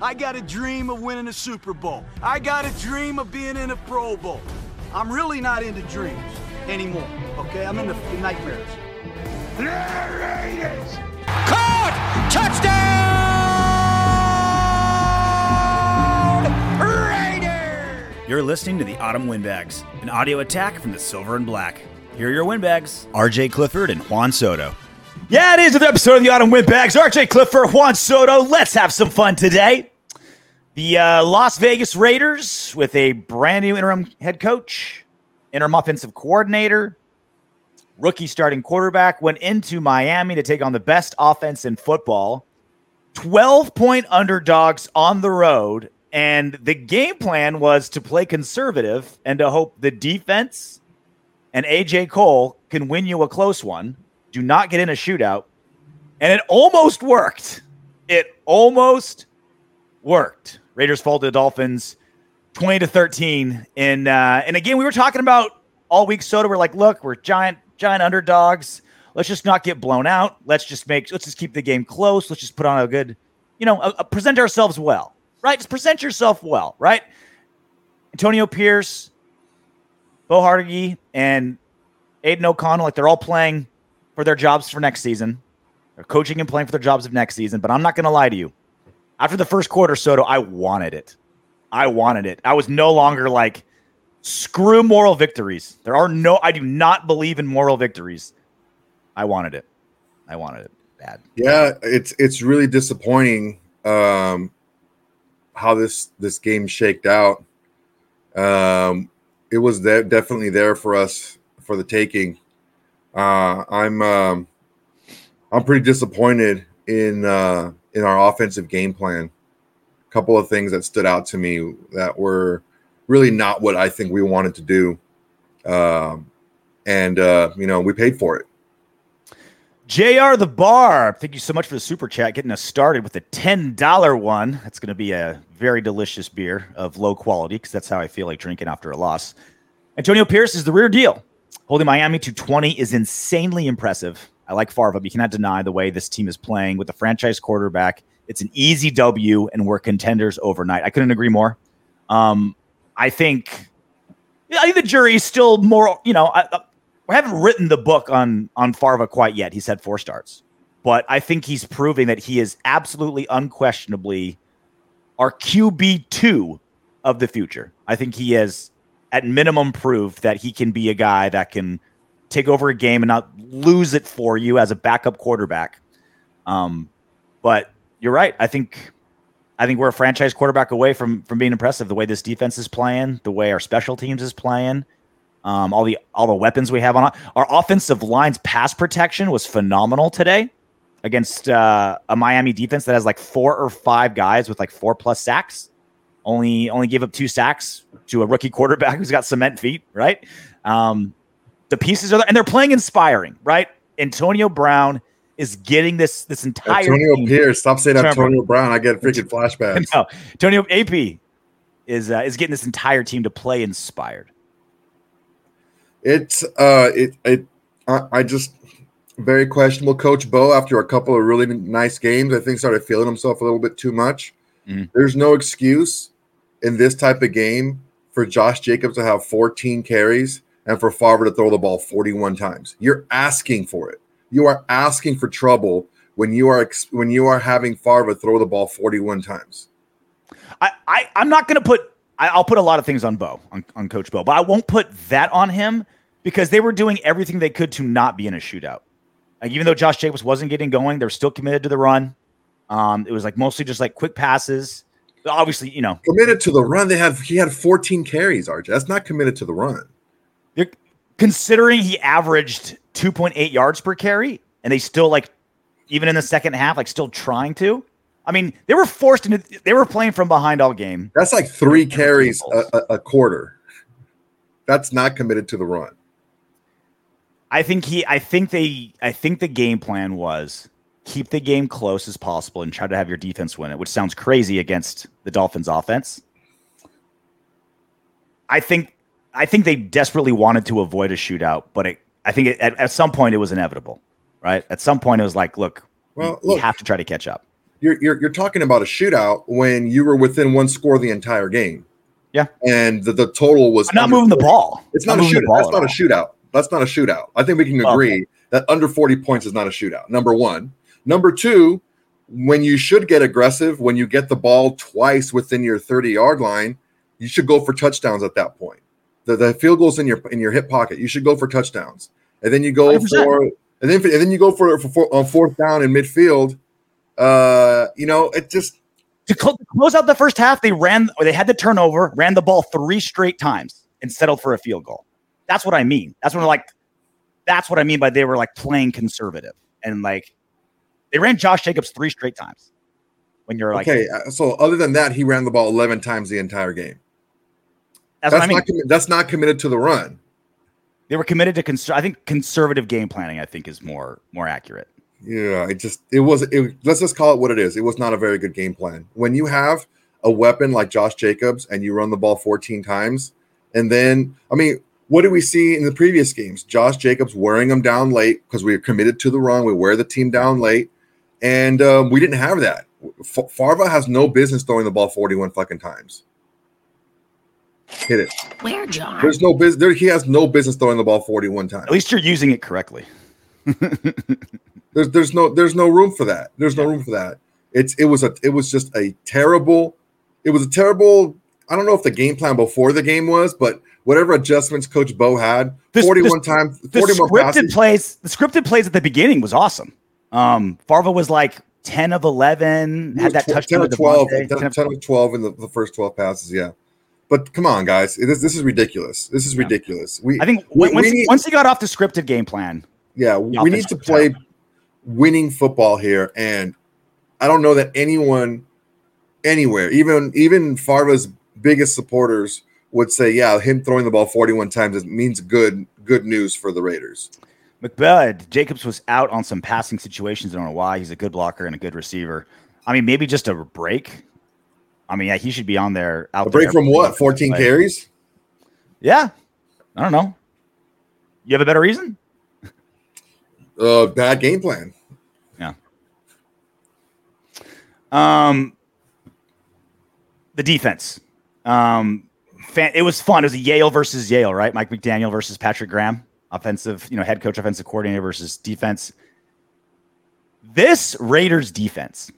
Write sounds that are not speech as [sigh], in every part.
I got a dream of winning a Super Bowl. I got a dream of being in a Pro Bowl. I'm really not into dreams anymore, okay? I'm into nightmares. Raiders! Caught! Touchdown! Raiders! You're listening to the Autumn Windbags, an audio attack from the Silver and Black. Here are your windbags, RJ Clifford and Juan Soto. Yeah, it is another episode of the Autumn Windbags. RJ Clifford, Juan Soto. Let's have some fun today. The uh, Las Vegas Raiders with a brand new interim head coach, interim offensive coordinator, rookie starting quarterback went into Miami to take on the best offense in football. 12 point underdogs on the road. And the game plan was to play conservative and to hope the defense and AJ Cole can win you a close one. Do not get in a shootout. And it almost worked. It almost worked. Raiders fall to the Dolphins 20 to 13. And uh, and again, we were talking about all week soda. We're like, look, we're giant, giant underdogs. Let's just not get blown out. Let's just make let's just keep the game close. Let's just put on a good, you know, a, a present ourselves well. Right? Just present yourself well, right? Antonio Pierce, Bo Hardegree, and Aidan O'Connell, like they're all playing for their jobs for next season. They're coaching and playing for their jobs of next season. But I'm not going to lie to you. After the first quarter, Soto, I wanted it. I wanted it. I was no longer like, screw moral victories. There are no, I do not believe in moral victories. I wanted it. I wanted it bad. Yeah, it's it's really disappointing um, how this this game shaked out. Um, it was de- definitely there for us for the taking. Uh, I'm um, I'm pretty disappointed in uh, in our offensive game plan. A couple of things that stood out to me that were really not what I think we wanted to do, um, and uh, you know we paid for it. JR the Bar, thank you so much for the super chat, getting us started with a $10 one. That's going to be a very delicious beer of low quality because that's how I feel like drinking after a loss. Antonio Pierce is the rear deal. Holding Miami to 20 is insanely impressive. I like Favre, but you cannot deny the way this team is playing with the franchise quarterback. It's an easy W, and we're contenders overnight. I couldn't agree more. Um, I think, I think the jury is still more, you know, I, we haven't written the book on on Farva quite yet. He's had four starts, but I think he's proving that he is absolutely unquestionably our QB two of the future. I think he has, at minimum, proved that he can be a guy that can take over a game and not lose it for you as a backup quarterback. Um, but you're right. I think I think we're a franchise quarterback away from from being impressive. The way this defense is playing, the way our special teams is playing um, all the all the weapons we have on our offensive line's pass protection was phenomenal today against uh, a Miami defense that has like four or five guys with like four plus sacks. Only only gave up two sacks to a rookie quarterback who's got cement feet, right? Um, the pieces are there, and they're playing inspiring, right? Antonio Brown is getting this this entire Antonio team. Pierce. Stop saying Antonio Brown. I get freaking [laughs] flashbacks. No, Antonio AP is uh, is getting this entire team to play inspired. It's uh, it it I, I just very questionable. Coach Bo, after a couple of really nice games, I think started feeling himself a little bit too much. Mhm. There's no excuse in this type of game for Josh Jacobs to have 14 carries and for Favre to throw the ball 41 times. You're asking for it. You are asking for trouble when you are when you are having Favre throw the ball 41 times. I, I I'm not going to put. I, I'll put a lot of things on Bo on, on Coach Bo, but I won't put that on him because they were doing everything they could to not be in a shootout. Like even though Josh Jacobs wasn't getting going, they're still committed to the run. Um, it was like mostly just like quick passes. Obviously, you know, Committed to the run, they had he had 14 carries. RJ, that's not committed to the run. they're considering he averaged 2.8 yards per carry, and they still like even in the second half, like still trying to. I mean, they were forced into. They were playing from behind all game. That's like three carries a, a quarter. That's not committed to the run. I think he I think they I think the game plan was keep the game close as possible and try to have your defense win it, which sounds crazy against the Dolphins offense. I think I think they desperately wanted to avoid a shootout, but it, I think it, at, at some point it was inevitable, right? At some point it was like, look, Well, we look, have to try to catch up. you're, you're you're talking about a shootout when you were within one score the entire game. Yeah. and the, the total was I'm not moving the ball. It's I'm not a shootout. That's at not a shootout. That's not a shootout. I think we can Okay. agree that under 40 points is not a shootout. Number one. Number two, when you should get aggressive, when you get the ball twice within your 30 yard line, you should go for touchdowns at that point. The, the field goals in your in your hip pocket. You should go for touchdowns, and then you go 100%. for and then and then you go for for, for on fourth down in midfield. Uh, you know, it just To cl- to close out the first half, they ran or they had the turnover, ran the ball three straight times, and settled for a field goal. That's what I mean. That's when like that's what I mean by they were like playing conservative and like they ran Josh Jacobs three straight times. When you're like, okay. uh, So other than that, he ran the ball 11 times the entire game. that's, That's, I mean. not commi- that's not committed to the run. they were committed to cons- I think conservative game planning. I think is more more accurate. Yeah, it just it was it, let's just call it what it is. It was not a very good game plan. When you have a weapon like Josh Jacobs and you run the ball 14 times, and then I mean, what do we see in the previous games? Josh Jacobs wearing them down late because we are committed to the run. We wear the team down late, and um, we didn't have that. F- Farva has no business throwing the ball 41 fucking times. Hit it. Where, John? There's no business. There, he has no business throwing the ball 41 times. At least you're using it correctly. [laughs] There's there's no there's no room for that. There's no room for that. It's it was a it was just a terrible. It was a terrible. I don't know if the game plan before the game was, but whatever adjustments Coach Bo had, The- the- 41 times, The 41 scripted passes. plays, the scripted plays at the beginning was awesome. Um, Farva was like 10 of 11, had that Tw- touchdown 10 to or 12, 10, 10 of 10 or 12 in the, the first 12 passes. Yeah. But come on, guys. It is, this is ridiculous. This is Yeah. ridiculous. We, I think we, once, we need, once he got off the scripted game plan, yeah, we need to play winning football here. And I don't know that anyone anywhere, even even Farva's biggest supporters would say, yeah, him throwing the ball 41 times means good good news for the Raiders. McBud Jacobs was out on some passing situations. I don't know why. He's a good blocker and a good receiver. I mean, maybe just a break. I mean, yeah, he should be on there. Out A break there. from what? 14 Like, carries? Yeah, I don't know. You have a better reason? Uh, bad game plan. Yeah. Um, the defense. Um, fan, it was fun. It was a Yale versus Yale, right? Mike McDaniel versus Patrick Graham, offensive, you know, head coach, offensive coordinator versus defense. This Raiders defense,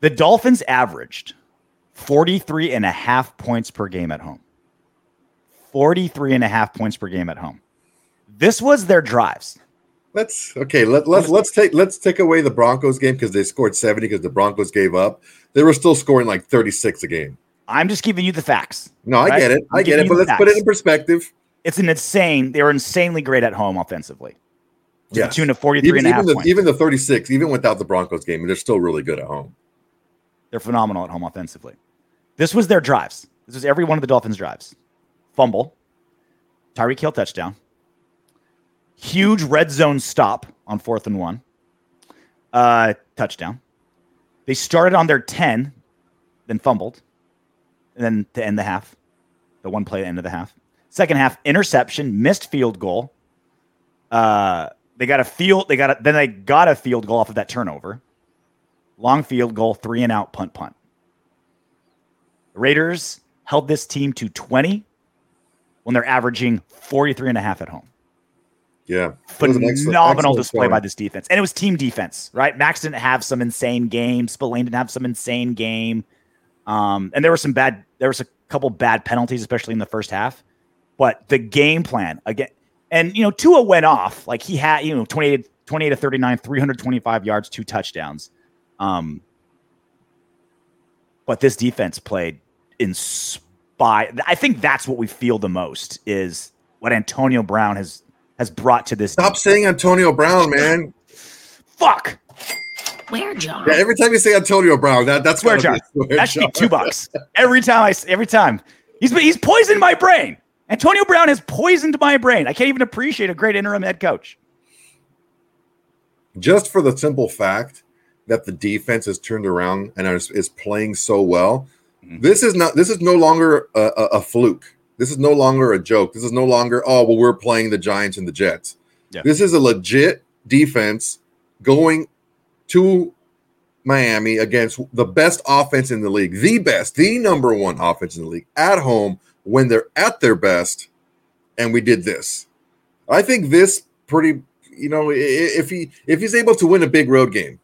the Dolphins averaged 43 and a half points per game at home. 43 and a half points per game at home. This was their drives. Let's okay. Let, let's let's take let's take away the Broncos game because they scored 70 because the Broncos gave up. They were still scoring like 36 a game. I'm just giving you the facts. No, I Right? get it. I get it. But let's put it in perspective. It's an insane. They were insanely great at home offensively. To the tune of 43 Even, and a half even, the, even the 36, even without the Broncos game, they're still really good at home. They're phenomenal at home offensively. This was their drives. This was every one of the Dolphins' drives. Fumble, Tyreek Hill touchdown, huge red zone stop on fourth and one, uh, touchdown. They started on their 10, then fumbled, and then to end the half, the one play at the end of the half. Second half, interception, missed field goal. Uh, they got a field. They got a, then they got a field goal off of that turnover. Long field goal, three and out, punt, punt. The Raiders held this team to 20 when they're averaging 43 and a half at home. Yeah. It was excellent- Phenomenal excellent display by this defense. And it was team defense, right? Max didn't have some insane game. Spillane didn't have some insane game. Um, and there were some bad, there was a couple bad penalties, especially in the first half. But the game plan again, and you know, Tua went off. Like he had, you know, 28, 28 to 39, 325 yards, two touchdowns. Um, but this defense played in spy. I think that's what we feel the most is what Antonio Brown has has brought to this. Stop saying Antonio Brown, man. Fuck. Where, John? Yeah, every time you say Antonio Brown, that, that's where gotta be a swear That should be two bucks every time. I every time he's he's poisoned my brain. Antonio Brown has poisoned my brain. I can't even appreciate a great interim head coach. Just for the simple fact that the defense has turned around and is, is playing so well. Mhm. This is not. This is no longer a, a, a fluke. This is no longer a joke. This is no longer. Oh well, we're playing the Giants and the Jets. Yeah. This is a legit defense going to Miami against the best offense in the league, the best, the number one offense in the league at home when they're at their best, and we did this. I think this pretty, you know, if he if he's able to win a big road game,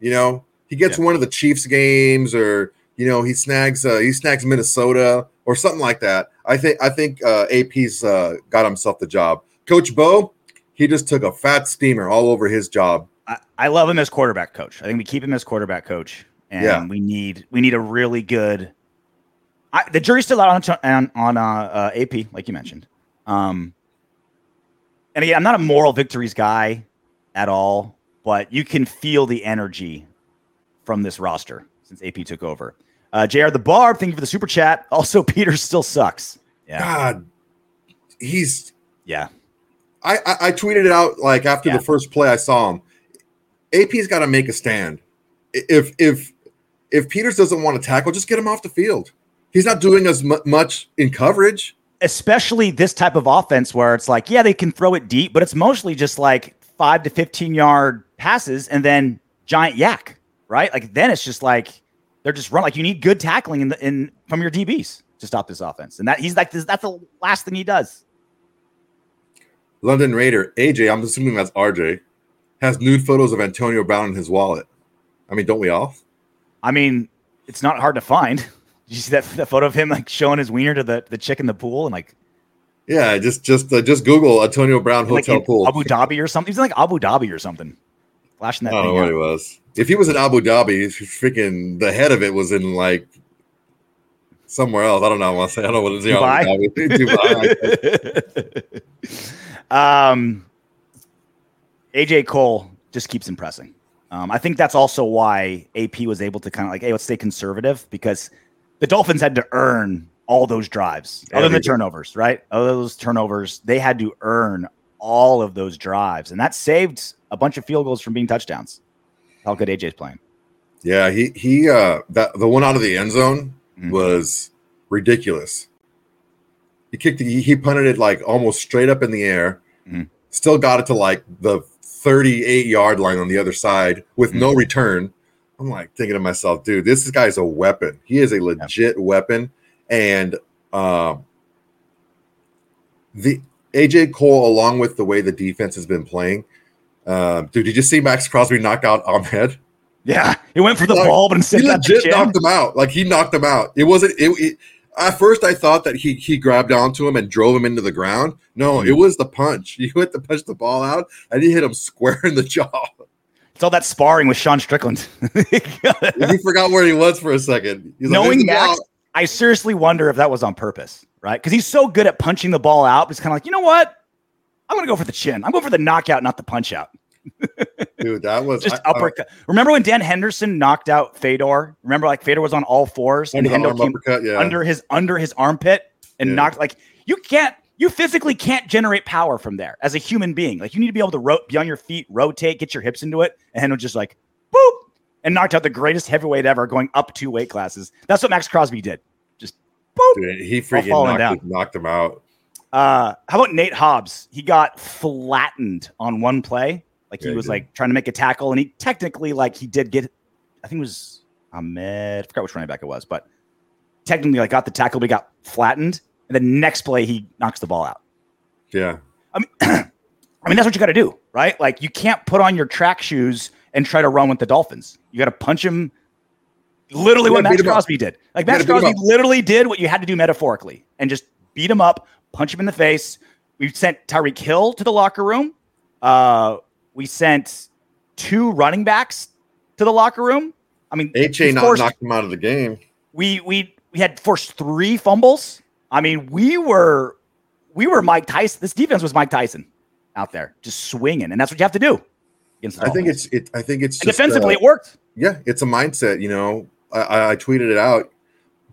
you know, he gets yeah. one of the Chiefs games, or you know, he snags uh, he snags Minnesota or something like that. I think I think uh, AP's uh, got himself the job. Coach Bo, he just took a fat steamer all over his job. I, I love him as quarterback coach. I think we keep him as quarterback coach, and yeah. we need we need a really good. I, the jury's still out on on, on uh, uh, AP, like you mentioned. Um, and again, I'm not a moral victories guy at all, but you can feel the energy from this roster since AP took over. Uh, JR the Barb, thank you for the super chat. Also, [laughs] Peter still sucks. Yeah. God, he's yeah. I, I, I tweeted it out like after yeah. the first play I saw him. AP's got to make a stand. If if if Peters doesn't want to tackle, just get him off the field. He's not doing as mu- much in coverage. Especially this type of offense where it's like, yeah, they can throw it deep, but it's mostly just like five to 15 yard passes and then giant yak, right? Like then it's just like they're just run like you need good tackling in the in from your DBs to stop this offense. And that he's like this, that's the last thing he does. London Raider, AJ, I'm assuming that's RJ, has nude photos of Antonio Brown in his wallet. I mean, don't we all? I mean, it's not hard to find. [laughs] Did you see that, that photo of him like showing his wiener to the, the chick in the pool and like yeah, just just uh, just Google Antonio Brown hotel like pool. Abu Dhabi or something. He's like Abu Dhabi or something. Flashing that. I don't know what he was. If he was in Abu Dhabi, freaking the head of it was in like somewhere else. I don't know. I want to say I don't know what it's Dubai. [laughs] Dubai. [laughs] Um, AJ Cole just keeps impressing. Um, I think that's also why AP was able to kind of like, hey, let's stay conservative because the Dolphins had to earn all those drives, other than the turnovers, right? Other those turnovers, they had to earn all of those drives, and that saved a bunch of field goals from being touchdowns. How good AJ's playing. Yeah, he he uh that the one out of the end zone mm-hmm. was ridiculous. He kicked he, he punted it like almost straight up in the air. Mm-hmm. Still got it to like the 38 yard line on the other side with mm-hmm. no return. I'm like thinking to myself, dude, this guy's a weapon. He is a legit yeah. weapon. And um, the AJ Cole, along with the way the defense has been playing, uh, dude, did you see Maxx Crosby knock out Ahmed? Yeah, he went for the like, ball, but instead he legit knocked him out. Like he knocked him out. It wasn't. It, it, at first, I thought that he he grabbed onto him and drove him into the ground. No, mm-hmm. it was the punch. [laughs] He went to punch the ball out, and he hit him square in the jaw. It's all that sparring with Sean Strickland. he forgot where he was for a second. He's Knowing like, Max, I seriously wonder if that was on purpose, right? Because he's so good at punching the ball out. It's kind of like, you know what? I'm going to go for the chin. I'm going for the knockout, not the punch out. [laughs] Dude, that was just I, uppercut. I, Remember when Dan Henderson knocked out Fedor? Remember, like Fedor was on all fours and Hendo came yeah. under his under his armpit and yeah. knocked. Like you can't, you physically can't generate power from there as a human being. Like you need to be able to ro- be on your feet, rotate, get your hips into it, and Hendo just like boop and knocked out the greatest heavyweight ever, going up two weight classes. That's what Maxx Crosby did. Just boop. Dude, he freaking knocked, knocked him out. Uh, how about Nate Hobbs? He got flattened on one play like he was like trying to make a tackle, and he technically like he did get, I think it was Ahmed. I forgot which running back it was, but technically like got the tackle, but he got flattened, and the next play he knocks the ball out. Yeah, I mean, [clears throat] I mean that's what you got to do, right? Like you can't put on your track shoes and try to run with the Dolphins. You got to punch him. Literally, what Maxx Crosby did. Like Maxx Crosby literally did what you had to do metaphorically, and just beat him up, punch him in the face. We sent Tyreek Hill to the locker room. Uh, we sent two running backs to the locker room. I mean, HA not knocked him out of the game. We we we had forced three fumbles. I mean, we were we were Mike Tyson. This defense was Mike Tyson out there just swinging, and that's what you have to do. I think it's it. I think it's just, defensively uh, it worked. Yeah, it's a mindset. You know, I, I tweeted it out.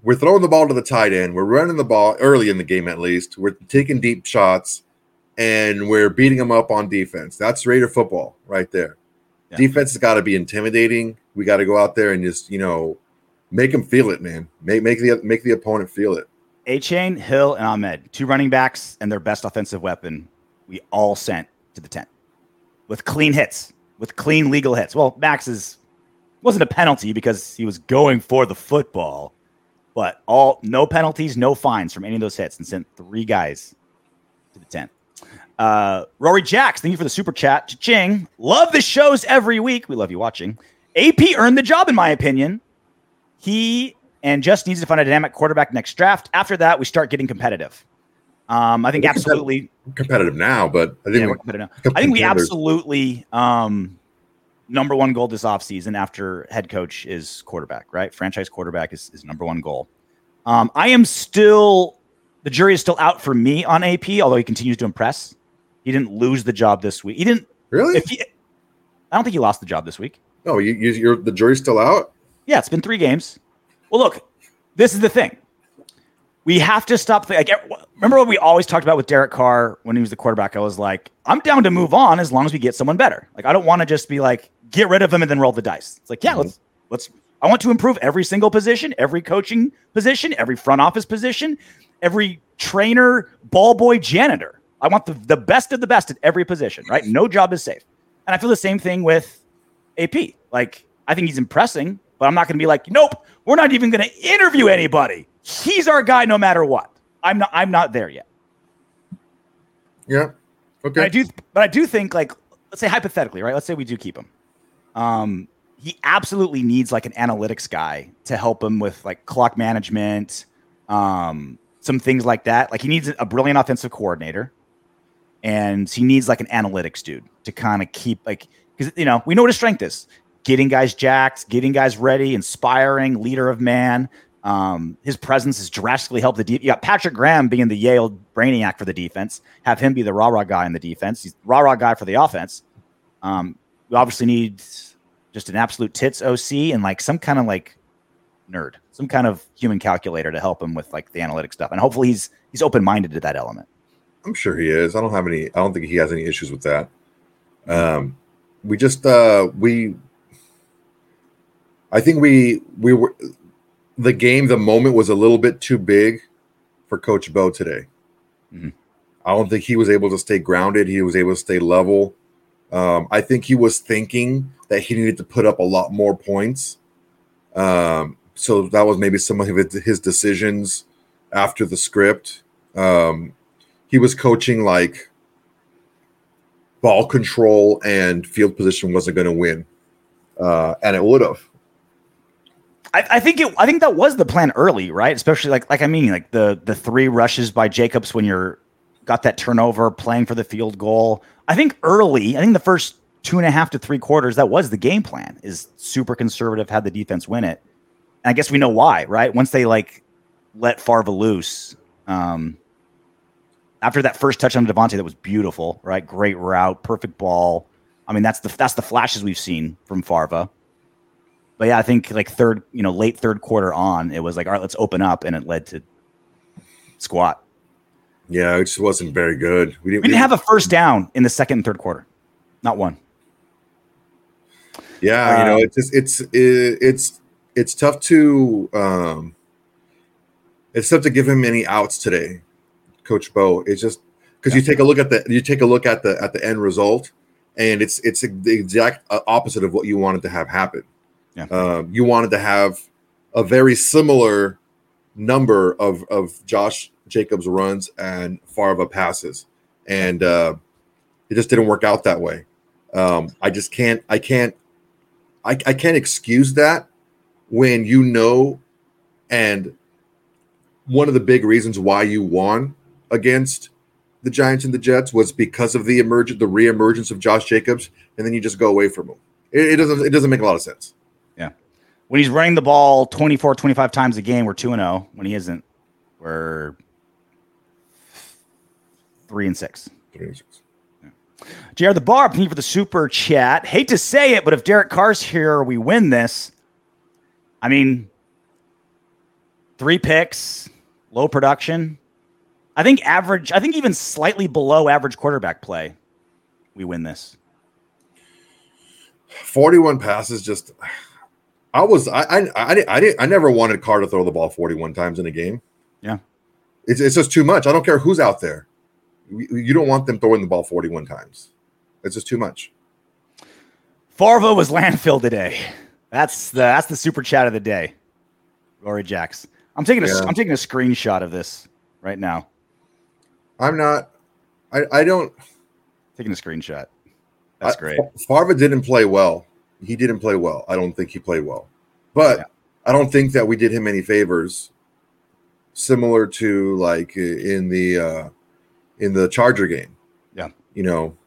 We're throwing the ball to the tight end. We're running the ball early in the game, at least. We're taking deep shots and we're beating them up on defense. That's Raider football right there. Yeah. Defense has got to be intimidating. We got to go out there and just you know make them feel it, man. Make make the make the opponent feel it. Achane, Hill, and Ahmed, two running backs and their best offensive weapon, we all sent to the tent with clean hits, with clean legal hits. Well, Max's wasn't a penalty because he was going for the football, but all no penalties, no fines from any of those hits, and sent three guys to the tent. Uh, Rory Jacks, thank you for the super chat. Ching, love the shows every week. We love you watching. AP earned the job, in my opinion. He and just needs to find a dynamic quarterback next draft. After that, we start getting competitive. Um, I think We're absolutely. competitive now, but I think Yeah, we- competitive. I think we absolutely um, number one goal this offseason after head coach is quarterback, right? Franchise quarterback is, is number one goal. Um, I am still the jury is still out for me on AP, although he continues to impress. He didn't lose the job this week. He didn't. really. If he, I don't think he lost the job this week. no, you, you, you're the jury's still out. Yeah, it's been three games. Well, look, this is the thing. We have to stop. Th- like, remember what we always talked about with Derek Carr when he was the quarterback? I was like, I'm down to move on as long as we get someone better. Like, I don't want to just be like, get rid of him and then roll the dice. It's like, yeah, mm-hmm. let's let's. I want to improve every single position, every coaching position, every front office position, every trainer, ball boy, janitor. I want the, the best of the best at every position, right? No job is safe. And I feel the same thing with AP. Like, I think he's impressing, but I'm not going to be like, nope, we're not even going to interview anybody. He's our guy no matter what. I'm not. I'm not there yet. Yeah. But I Okay. do. But I do think, like, let's say hypothetically, right? Let's say we do keep him. Um, he absolutely needs like an analytics guy to help him with like clock management, um, some things like that. Like he needs a brilliant offensive coordinator, and he needs like an analytics dude to kind of keep like because you know we know what his strength is: getting guys jacked, getting guys ready, inspiring, leader of man. Um, his presence has drastically helped the deep. You got Patrick Graham being the Yale brainiac for the defense. Have him be the rah rah guy in the defense. He's rah rah guy for the offense. Um, we obviously need just an absolute tits OC and like some kind of like nerd, some kind of human calculator to help him with like the analytic stuff. And hopefully he's he's open minded to that element. I'm sure he is. I don't have any. I don't think he has any issues with that. Um, we just uh, we. I think we we were the game. The moment was a little bit too big for Coach Bo today. Mhm. I don't think he was able to stay grounded. He was able to stay level. Um, I think he was thinking that he needed to put up a lot more points. Um, so that was maybe some of his, his decisions after the script. Um, he was coaching like ball control and field position wasn't going to win, uh, and it would have. I, I think it I think that was the plan early, right? Especially like like I mean, like the the three rushes by Jacobs when you're got that turnover, playing for the field goal. I think early, I think the first two and a half to three quarters, that was the game plan. Is super conservative, had the defense win it. And I guess we know why, right? Once they like let Farva loose, um, after that first touch on Davante, that was beautiful, right? Great route, perfect ball. I mean, that's the that's the flashes we've seen from Farva. But yeah, I think like third, you know, late third quarter on, it was like, all right, let's open up, and it led to squat. Yeah, it just wasn't very good. We didn't, We didn't have a first down in the second and third quarter, not one. Yeah, you know, Um, it's just, it's it, it's it's tough to um, it's tough to give him any outs today, Coach Bo. It's just because you take a look at the you take a look at the at the end result, and it's it's the exact uh, opposite of what you wanted to have happen. Yeah. Um, you wanted to have a very similar number of of Josh Jacobs runs and Farva passes, and uh, it just didn't work out that way. Um, I just can't. I can't. I, I can't excuse that when you know, and one of the big reasons why you won against the Giants and the Jets was because of the emergent, the reemergence of Josh Jacobs, and then you just go away from him. It, it doesn't. It doesn't make a lot of sense. When he's running the ball 24, 25 times a game, we're 2 and 0. When he isn't, we're 3 and 6. three JR the Bar, thank you for the super chat. Hate to say it, but if Derek Carr's here, we win this. I mean, three picks, low production. I think average, I think even slightly below average quarterback play, we win this. Forty-one passes. Just, I was. I. I. I, didn't- I didn't. I never wanted Carr to throw the ball forty-one times in a game. Yeah. It's, it's just too much. I don't care who's out there. You don't want them throwing the ball forty-one times. It's just too much. Farva was landfill today. That's the that's the super chat of the day. Rory Jacks. I'm taking a Yeah. am taking a screenshot of this right now. I'm not. I, I don't. Taking a screenshot. That's I- great. Farva didn't play well. He didn't play well. I don't think he played well. But Yeah. I don't think that we did him any favors. Similar to like in the uh in the Charger game. Yeah. You know,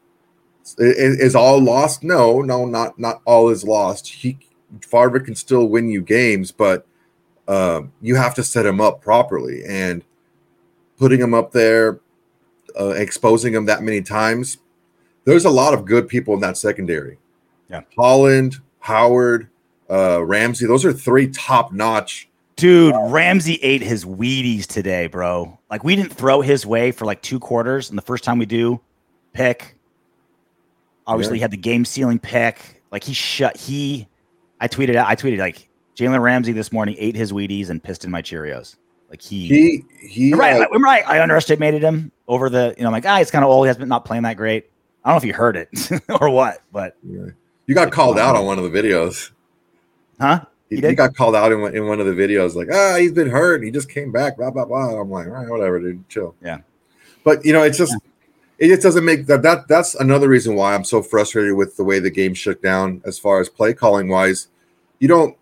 i- i- is all lost? No, no, not not all is lost. He Farva can still win you games, but um, you have to set him up properly and putting him up there, uh, exposing him that many times. There's a lot of good people in that secondary. Yeah. Holland, Howard, uh, Ramsey. Those are three top notch. Dude, Ramsey ate his Wheaties today, bro. Like we didn't throw his way for like two quarters, and the first time we do, pick. Obviously, Yeah. he had the game sealing pick. Like he shut. He, I tweeted out. I tweeted like Jalen Ramsey this morning ate his Wheaties and pissed in my Cheerios. Like he, He he right. uh, I, remember I, I underestimated him over the. You know, I'm like, ah, he's kind of old. He has been not playing that great. I don't know if you heard it [laughs] or what, but you got called out on one of the videos. huh? He, He he got called out in one, in one of the videos, like, ah, he's been hurt. He just came back, blah, blah, blah. I'm like, all right, whatever, dude, chill. Yeah. But, you know, it's just, it just doesn't make that, that. That's another reason why I'm so frustrated with the way the game shook down as far as play calling wise. You don't,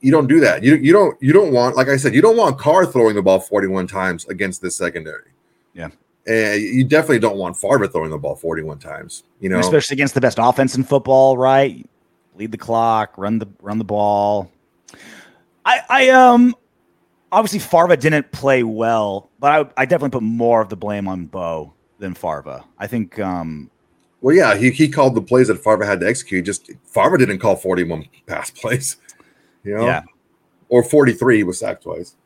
you don't do that. You, you don't, you don't want, like I said, you don't want Carr throwing the ball 41 times against this secondary. Yeah. And you definitely don't want Farva throwing the ball 41 times, you know? especially against the best offense in football, right? Lead the clock, run the run the ball. I I um obviously Farva didn't play well, but I I definitely put more of the blame on Bo than Farva. I think um Well, yeah, he, he called the plays that Farva had to execute. Just Farva didn't call 41 pass plays, [laughs] you know, yeah. or 43. He was sacked twice.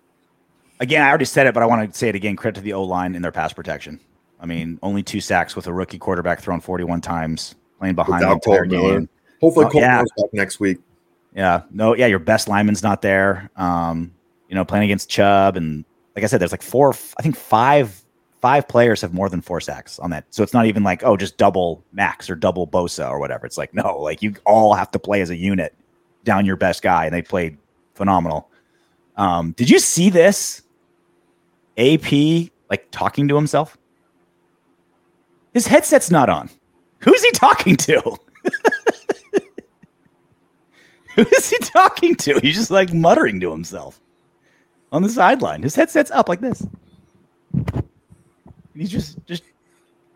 Again, I already said it, but I want to say it again. Credit to the O line in their pass protection. I mean, only two sacks with a rookie quarterback thrown 41 times, playing behind the Without entire Colt Miller. game. Hopefully, Oh, Colt yeah. Back next week. Yeah, no, yeah, your best lineman's not there. Um, you know, playing against Chubb, and like I said, there's like four, I think five, five players have more than four sacks on that. So it's not even like oh, just double Max or double Bosa or whatever. It's like no, like you all have to play as a unit down your best guy, and they played phenomenal. Um, did you see this? AP like talking to himself. His headset's not on. Who's he talking to? [laughs] Who is he talking to? He's just like muttering to himself on the sideline. His headset's up like this. He's just just.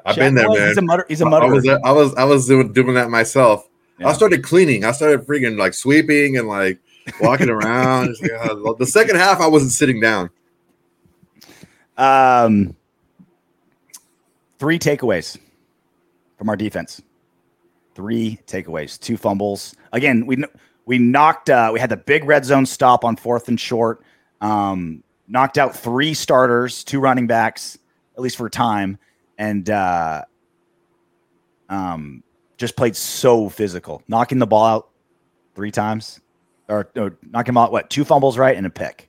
I've been there, man. He's a mutter. He's a I was, I was, I was doing, doing that myself. Yeah. I started cleaning. I started freaking like sweeping and like walking [laughs] around. Uh, the second half, I wasn't sitting down. Um, three takeaways from our defense. Three takeaways, two fumbles. Again, we we knocked. Uh, we had the big red zone stop on fourth and short. Um, knocked out three starters, two running backs, at least for a time, and uh, um, just played so physical, knocking the ball out three times, or, or knocking out. What two fumbles, right, and a pick.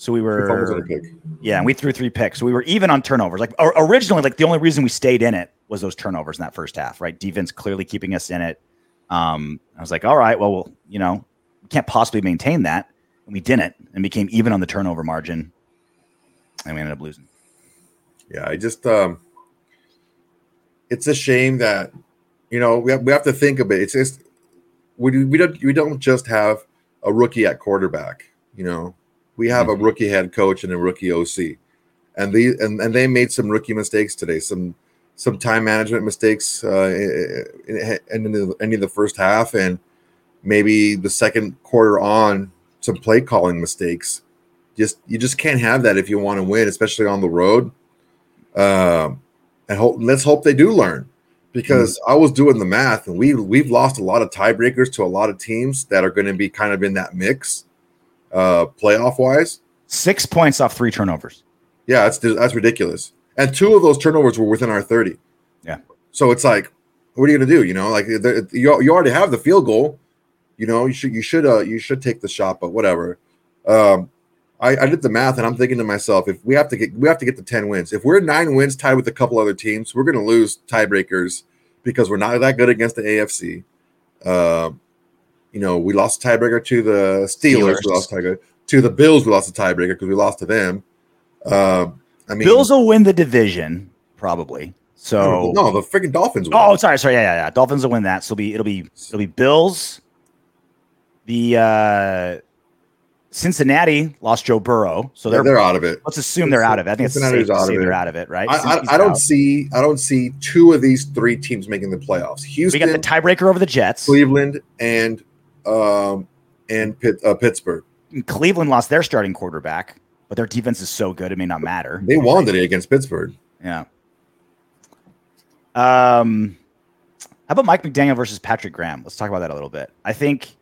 So we were and a pick. yeah, and we threw three picks. So we were even on turnovers. Like or, originally, like the only reason we stayed in it was those turnovers in that first half, right? Defense clearly keeping us in it. Um, I was like, all right, well, we'll you know, we can't possibly maintain that, and we didn't, and became even on the turnover margin, and we ended up losing. Yeah, I just um it's a shame that you know we have, we have to think of it. It's just we we don't we don't just have a rookie at quarterback. You know, we have a rookie head coach and a rookie OC, and the and, and they made some rookie mistakes today. Some some time management mistakes uh, in, in, the ending the first half, and maybe the second quarter on some play calling mistakes. Just you just can't have that if you want to win, especially on the road. Um, and hope let's hope they do learn because I was doing the math and we we've lost a lot of tiebreakers to a lot of teams that are going to be kind of in that mix, uh, playoff wise. Six points off three turnovers. Yeah, that's that's ridiculous. And two of those turnovers were within our thirty. Yeah. So it's like, what are you going to do? You know, like the, you you already have the field goal. You know, you should you should uh you should take the shot, but whatever. Um, I, I did the math and I'm thinking to myself, if we have to get we have to get to 10 wins. If we're nine wins tied with a couple other teams, we're gonna lose tiebreakers because we're not that good against the AFC. Um you know, we lost a tiebreaker to the Steelers. Steelers. We lost a tiebreaker to the Bills. We lost a tiebreaker because we lost to them. Um, I mean, Bills will win the division probably. So no, the freaking Dolphins. Oh, sorry, sorry, yeah, yeah, yeah. Dolphins will win that. So it'll be it'll be it'll be Bills. The uh Cincinnati lost Joe Burrow, so they're, they're out of it. let's assume they're out of it. I think it's safe Cincinnati's to out of say it. they're out of it, right? I, I, I don't out. see I don't see two of these three teams making the playoffs. We Houston, got the tiebreaker over the Jets. Cleveland, and um and Pitt, uh, Pittsburgh. Cleveland lost their starting quarterback, but their defense is so good it may not matter. They won today against Pittsburgh. Yeah. Um, how about Mike McDaniel versus Patrick Graham? Let's talk about that a little bit. I think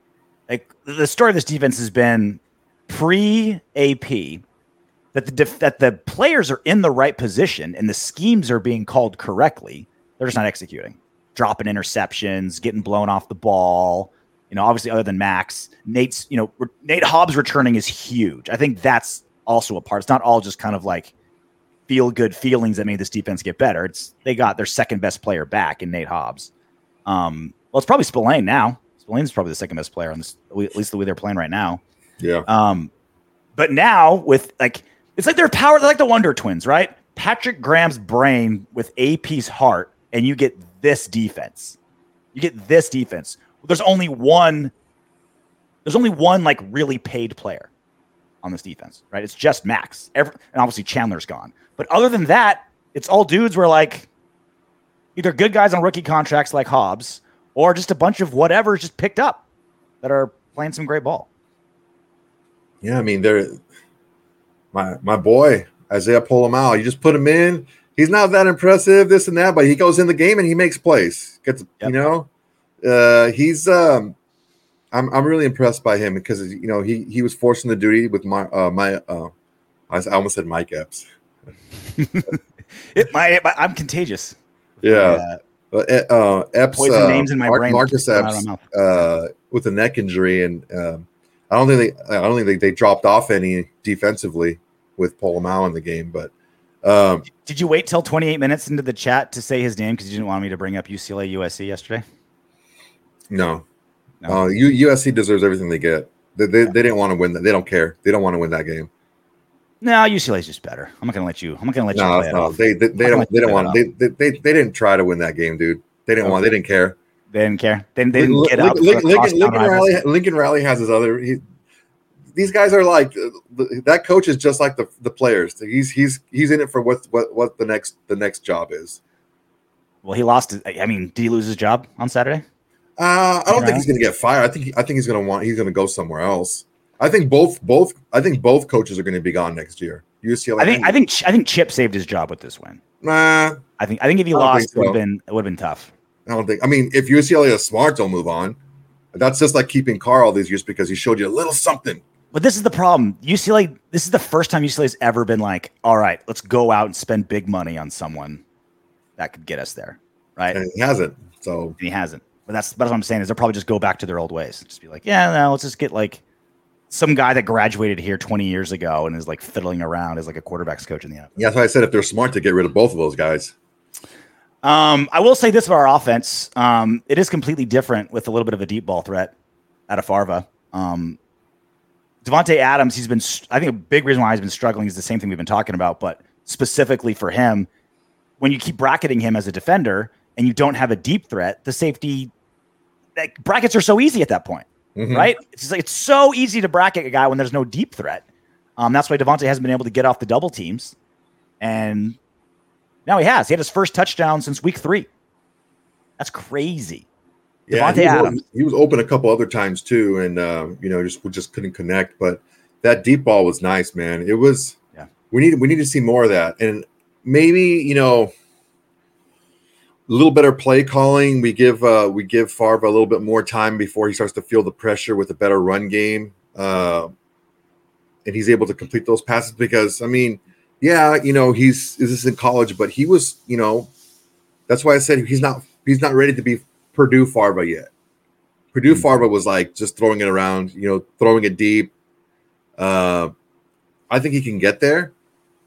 like the story of this defense has been pre AP that the def- that the players are in the right position and the schemes are being called correctly. They're just not executing, dropping interceptions, getting blown off the ball. You know, obviously, other than Max, Nate's you know re- Nate Hobbs returning is huge. I think that's also a part. It's not all just kind of like feel good feelings that made this defense get better. It's they got their second best player back in Nate Hobbs. Um, well, it's probably Spillane now. Spillane's probably the second best player on this, at least the way they're playing right now. Yeah. Um, but now with like it's like their power, they're like the Wonder Twins, right? Patrick Graham's brain with AP's heart, and you get this defense. You get this defense. There's only one. There's only one like really paid player on this defense, right? It's just Max. Every, and obviously Chandler's gone. But other than that, it's all dudes where like either good guys on rookie contracts like Hobbs, or just a bunch of whatever's just picked up that are playing some great ball. Yeah, I mean, they're my my boy Isaiah Pola-Mao. You just put him in. He's not that impressive, this and that, but he goes in the game and he makes plays. Gets Yep. you know, uh, he's um, I'm I'm really impressed by him because you know he he was forcing the duty with my uh my uh, I almost said Mike Epps. [laughs] It, my, my- I'm contagious. Yeah, uh, uh, Epps Poison uh, names in my brain. Marcus Coming out of Epps uh, with a neck injury, and um, I don't think they I don't think they, they dropped off any defensively with Pola-Mao in the game, but. Um, Did you wait till 28 minutes into the chat to say his name because you didn't want me to bring up UCLA USC yesterday? No, No. Uh, U- USC deserves everything they get. They, they, they didn't want to win that. They don't care. They don't want to win that game. No, UCLA's just better. I'm not gonna let you. I'm not gonna let you No, no, they they, they don't they don't want they, they they they didn't try to win that game, dude. They didn't want. They didn't care. They didn't care. They, they didn't get up. Lincoln, Lincoln rivals. Riley Lincoln Riley has his other. He, these guys are like uh, that coach is just like the the players. He's he's he's in it for what what what the next the next job is. Well, he lost. I mean, did he lose his job on Saturday? Uh, I don't think he's going to get fired. I think I think he's going to want he's going to go somewhere else. I think both both I think both coaches are going to be gone next year. UCLA. I think. I think. I think Chip saved his job with this win. Nah, I think. I think if he lost, think it would have been. It would have been tough. I don't think. I mean, if UCLA is smart, they'll move on. That's just like keeping Carl all these years because he showed you a little something. But this is the problem. UCLA. This is the first time UCLA's ever been like, all right, let's go out and spend big money on someone that could get us there, right? And he hasn't. So and he hasn't. But that's that's what I'm saying is they'll probably just go back to their old ways. Just be like, yeah, no, let's just get like some guy that graduated here 20 years ago and is like fiddling around as like a quarterbacks coach in the NFL. yeah, that's why I said if they're smart to get rid of both of those guys. Um, I will say this about our offense. Um, it is completely different with a little bit of a deep ball threat out of Farva. Um, Davante Adams, he's been, I think a big reason why he's been struggling is the same thing we've been talking about, but specifically for him, when you keep bracketing him as a defender and you don't have a deep threat, the safety like, brackets are so easy at that point, Mhm. right? It's like it's so easy to bracket a guy when there's no deep threat. Um, that's why Davante hasn't been able to get off the double teams, and now he has. He had his first touchdown since week three. That's crazy. Yeah, Davante he was, Adams. he was open a couple other times too, and um, you know, just we just couldn't connect. But that deep ball was nice, man. It was. Yeah. We need we need to see more of that, and maybe you know, a little better play calling. We give uh, we give Favre a little bit more time before he starts to feel the pressure with a better run game, uh, and he's able to complete those passes. Because I mean, yeah, you know, he's this is in college, but he was, you know, that's why I said he's not he's not ready to be Purdue Farva yet. Purdue Mhm. Farva was like just throwing it around, you know, throwing it deep. Uh, I think he can get there,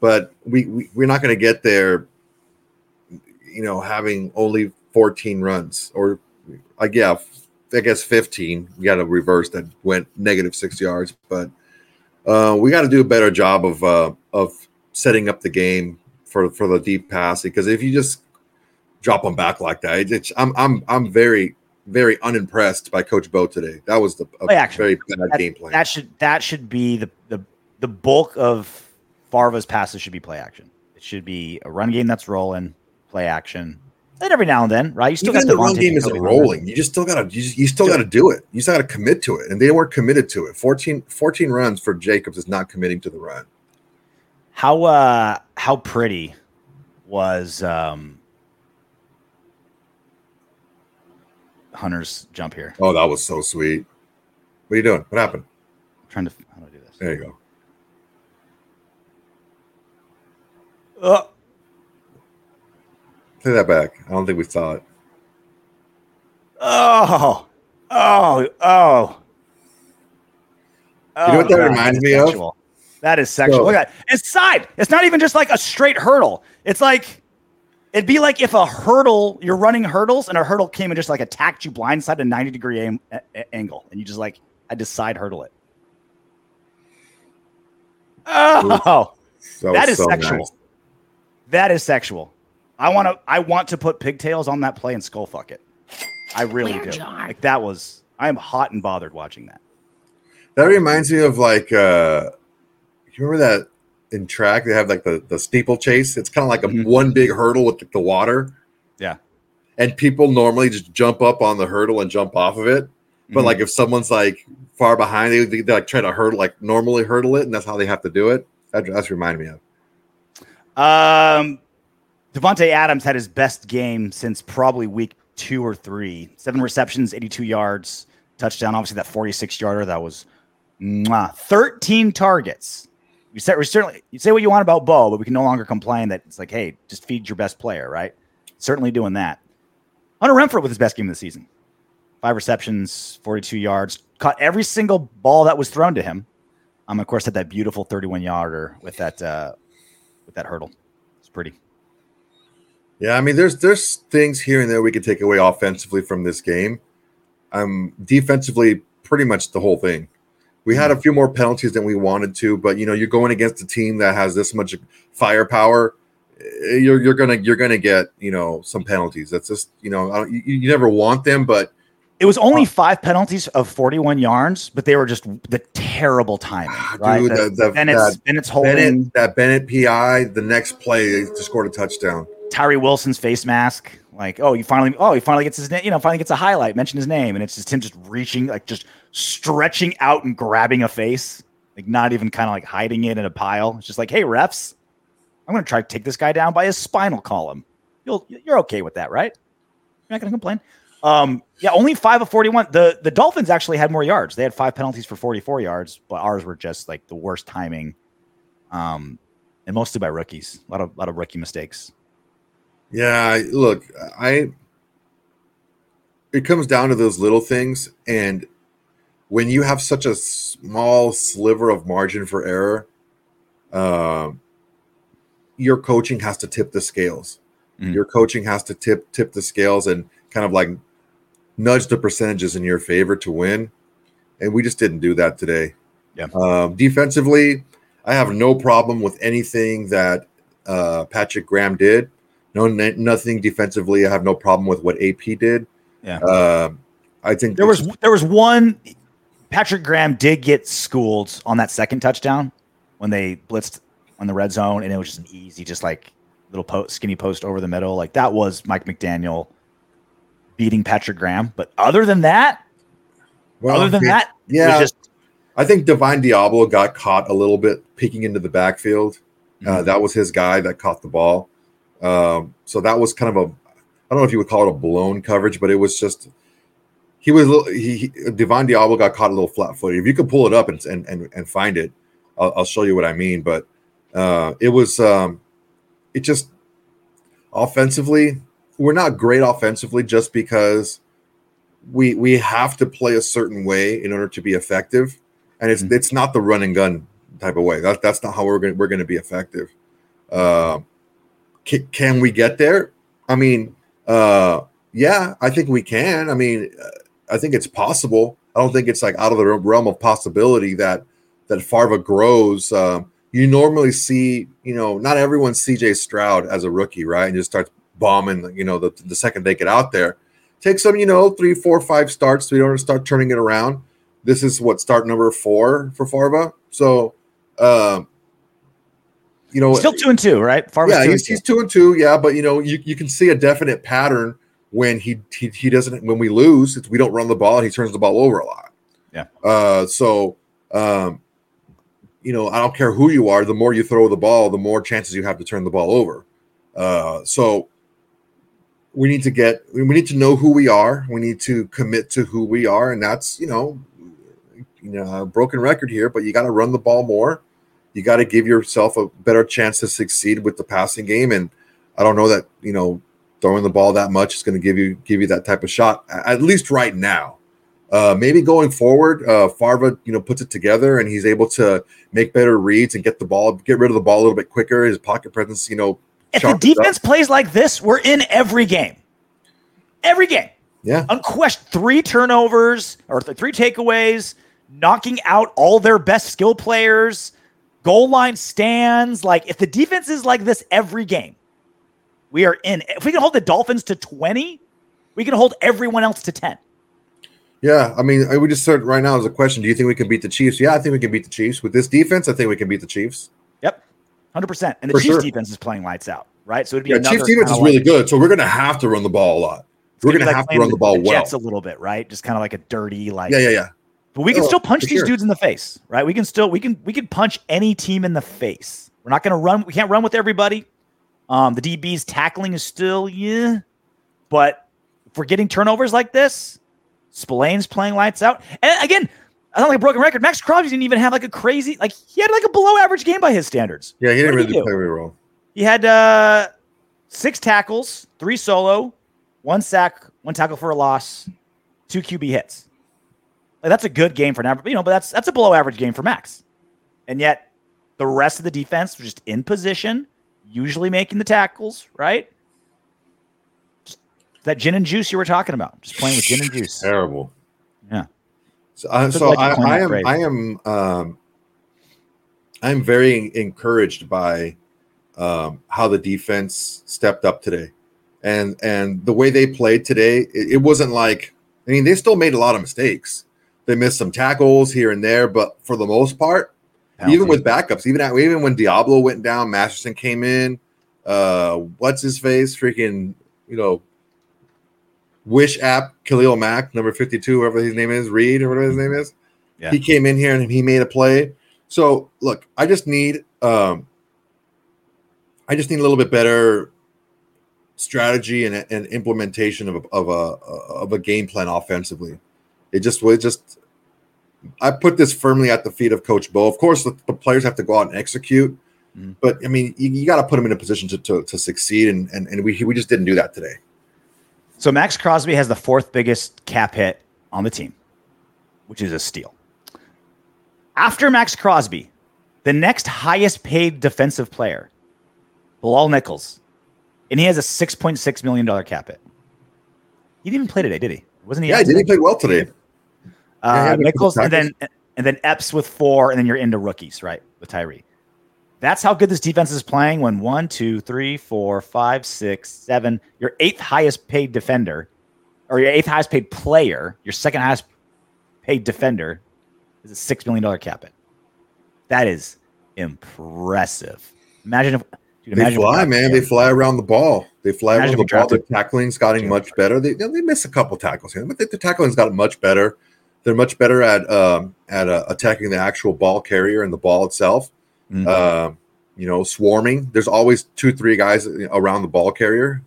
but we, we we're not going to get there. You know, having only 14 runs or like yeah, I guess 15. We got a reverse that went negative six yards, but uh, we got to do a better job of uh, of setting up the game for for the deep pass because if you just drop them back like that, it's, I'm I'm I'm very very unimpressed by Coach Bo today. That was the action. very bad That, game plan. that should that should be the the the bulk of Farva's passes should be play action. It should be a run game that's rolling, play action. And every now and then, right? You still Even got the run game isn't rolling. You just still gotta you, just, you still Do gotta do it. You still gotta commit to it, and they weren't committed to it. 14, 14 runs for Jacobs is not committing to the run. How uh how pretty was um Hunter's jump here? Oh, that was so sweet. What are you doing? What happened? trying to how do I do this? There you go. Uh, Play that back. I don't think we saw it. oh, oh, oh. You know what that oh, God, reminds me of? That is sexual. So- Look at that. It's side. It's not even just like a straight hurdle. It's like it'd be like if a hurdle, you're running hurdles, and a hurdle came and just like attacked you blindside at a 90 degree aim, a- a- angle, and you just like had to side hurdle it. Oh, That, that is so sexual. nice. That is sexual. I want to. I want to put pigtails on that play and skull fuck it. I really Where, do. John? Like that was. I am hot and bothered watching that. That reminds me of like uh you remember that in track they have like the, the steeplechase? It's kind of like a Mhm. one big hurdle with the, the water. Yeah. And people normally just jump up on the hurdle and jump off of it. But Mhm. like if someone's like far behind, they, they, they like try to hurdle like normally hurdle it, and that's how they have to do it. That, that's reminding me of. Um, Davante Adams had his best game since probably week two or three. Seven receptions, 82 yards, touchdown. Obviously, that 46 yarder that was mwah. 13 targets. You said we certainly you say what you want about Bo, but we can no longer complain that it's like, hey, just feed your best player, right? Certainly doing that. Hunter Renfrow with his best game of the season. Five receptions, 42 yards, caught every single ball that was thrown to him. Um, of course, had that beautiful 31 yarder with that uh, with that hurdle. It's pretty. Yeah, I mean, there's there's things here and there we could take away offensively from this game. Um, defensively, pretty much the whole thing. We had a few more penalties than we wanted to, but you know, you're going against a team that has this much firepower. eh, You're you're gonna you're gonna get you know some penalties. That's just you know I don't, you, you never want them, but It was only five penalties of 41 yards, but they were just the terrible timing. Right? Dude, The- that- that- Bennett's, Bennett's holding Bennett that Bennett PI the next play to scored a touchdown. Tyree Wilson's face mask. Like, oh, he finally, oh, he finally gets his name, you know, finally gets a highlight, mention his name, and it's just him just reaching, like just stretching out and grabbing a face, like not even kind of like hiding it in a pile. It's just like, hey, refs, I'm gonna try to take this guy down by his spinal column. You'll, you're okay with that, right? You're not gonna complain. Um, yeah, only five of 41. The the Dolphins actually had more yards. They had five penalties for 44 yards, but ours were just like the worst timing. Um, and mostly by rookies. A lot of a lot of rookie mistakes. Yeah, look, I it comes down to those little things and when you have such a small sliver of margin for error, um your coaching has to tip the scales. Mhm. Your coaching has to tip tip the scales and kind of like nudge the percentages in your favor to win. And we just didn't do that today. Yeah. Um, defensively, I have no problem with anything that uh, Patrick Graham did. No, n- nothing defensively. I have no problem with what AP did. Yeah. Um, I think There it's was there was one Patrick Graham did get schooled on that second touchdown when they blitzed on the red zone and it was just an easy just like little post, skinny post over the middle like that was Mike McDaniel beating Patrick Graham but other than that well, other than yeah, that yeah. just I think Divine Deablo got caught a little bit peeking into the backfield. Uh, Mhm. that was his guy that caught the ball. Um, so that was kind of a, I don't know if you would call it a blown coverage, but it was just, he was, a little, he, he Divine Deablo got caught a little flat footed. If you could pull it up and, and, and, and find it, I'll, I'll show you what I mean. But uh, it was, um, it just, offensively, we're not great offensively just because we we have to play a certain way in order to be effective and it's Mhm. it's not the run and gun type of way. That, that's not how we're gonna, we're going to be effective. Uh, can, we get there? I mean, uh, yeah, I think we can. I mean, uh, I think it's possible. I don't think it's like out of the realm of possibility that that Farva grows. Um, you normally see, you know, not everyone CJ Stroud as a rookie, right? And just starts bombing, you know, the, the second they get out there. Take some, you know, three, four, five starts to don't start turning it around. This is what start number four for Farva. So, um, you know, still two and two, right? Farva's yeah, two he's, he's, two and two. Yeah, but you know, you, you can see a definite pattern when he, he he doesn't when we lose, we don't run the ball, and he turns the ball over a lot. Yeah. Uh, so um, you know, I don't care who you are, the more you throw the ball, the more chances you have to turn the ball over. Uh, so we need to get, we need to know who we are. We need to commit to who we are. And that's, you know, you know, a broken record here, but you got to run the ball more. You got to give yourself a better chance to succeed with the passing game. And I don't know that, you know, throwing the ball that much is going to give you, give you that type of shot, at least right now. Uh, maybe going forward, uh, Farva, you know, puts it together and he's able to make better reads and get the ball, get rid of the ball a little bit quicker. His pocket presence, you know. If the defense plays like this, we're in every game. Every game. Yeah. Unquestioned. Three turnovers or th- three takeaways, knocking out all their best skill players, goal line stands. Like, if the defense is like this every game, we are in. If we can hold the Dolphins to 20, we can hold everyone else to 10. Yeah, I mean, we just said right now as a question: Do you think we can beat the Chiefs? Yeah, I think we can beat the Chiefs with this defense. I think we can beat the Chiefs. Yep, hundred percent. And the For Chiefs sure. defense is playing lights out, right? So it'd be yeah. Chiefs defense is like, really good, so we're going to have to run the ball a lot. We're going to have to run the, ball the well. a little bit, right? Just kind of like a dirty, like yeah, yeah, yeah. But we can oh, still punch these sure. dudes in the face, right? We can still we can we can punch any team in the face. We're not going to run. We can't run with everybody. Um, the DB's tackling is still yeah, but if we're getting turnovers like this, Spillane's playing lights out. And again, I don't like a broken record. Maxx Crosby didn't even have like a crazy, like he had like a below average game by his standards. Yeah, he didn't really he play very well. He had uh, six tackles, three solo, one sack, one tackle for a loss, two QB hits. Like, that's a good game for an average, you know, but that's that's a below average game for Maxx. And yet the rest of the defense was just in position, usually making the tackles, right? Just that gin and juice you were talking about. Just playing with gin and juice. [laughs] Terrible. Yeah. So, uh, so I, I, am I am um, I'm very encouraged by um, how the defense stepped up today, and and the way they played today. It, it wasn't like I mean they still made a lot of mistakes. They missed some tackles here and there, but for the most part, Penalty. even with backups, even at, even when Deablo went down, Masterson came in. Uh, what's his face? Freaking, you know, Wish app, Khalil Mack, number 52, whoever his name is, Reed or whatever his name is. Yeah. He came in here and he made a play. So look, I just need um I just need a little bit better strategy and, and implementation of a, of a of a game plan offensively. It just was just I put this firmly at the feet of Coach Bo. Of course, the, the players have to go out and execute, mm. but I mean, you, you got to put them in a position to, to, to succeed, and, and and we we just didn't do that today. So Maxx Crosby has the fourth biggest cap hit on the team, which is a steal. After Maxx Crosby, the next highest paid defensive player, Bilal Nichols, and he has a six point six million dollar cap hit. He didn't even play today, did he? Wasn't he? Yeah, did he play well today? Uh, Nichols, and then and then Epps with four, and then you're into rookies, right? With Tyree. That's how good this defense is playing when one, two, three, four, five, six, seven, your eighth highest paid defender, or your eighth highest paid player, your second highest paid defender is a six million dollar cap it. That is impressive. Imagine if dude, imagine they fly, man. They fly around the ball. They fly imagine around the ball. Their tackling's gotten much better. They, they miss a couple tackles here, but the, the tackling's gotten much better. They're much better at um, at uh, attacking the actual ball carrier and the ball itself. Mm-hmm. Uh, you know, swarming. There's always two, three guys around the ball carrier.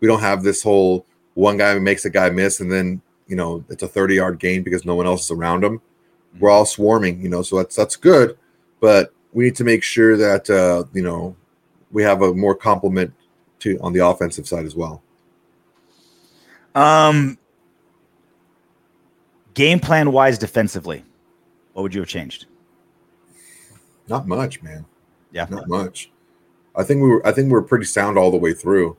We don't have this whole one guy makes a guy miss and then you know it's a 30 yard gain because no one else is around him. We're all swarming, you know, so that's that's good, but we need to make sure that uh, you know we have a more complement to on the offensive side as well. Um, game plan wise, defensively, what would you have changed? Not much, man. Yeah, not much. I think we were. I think we were pretty sound all the way through.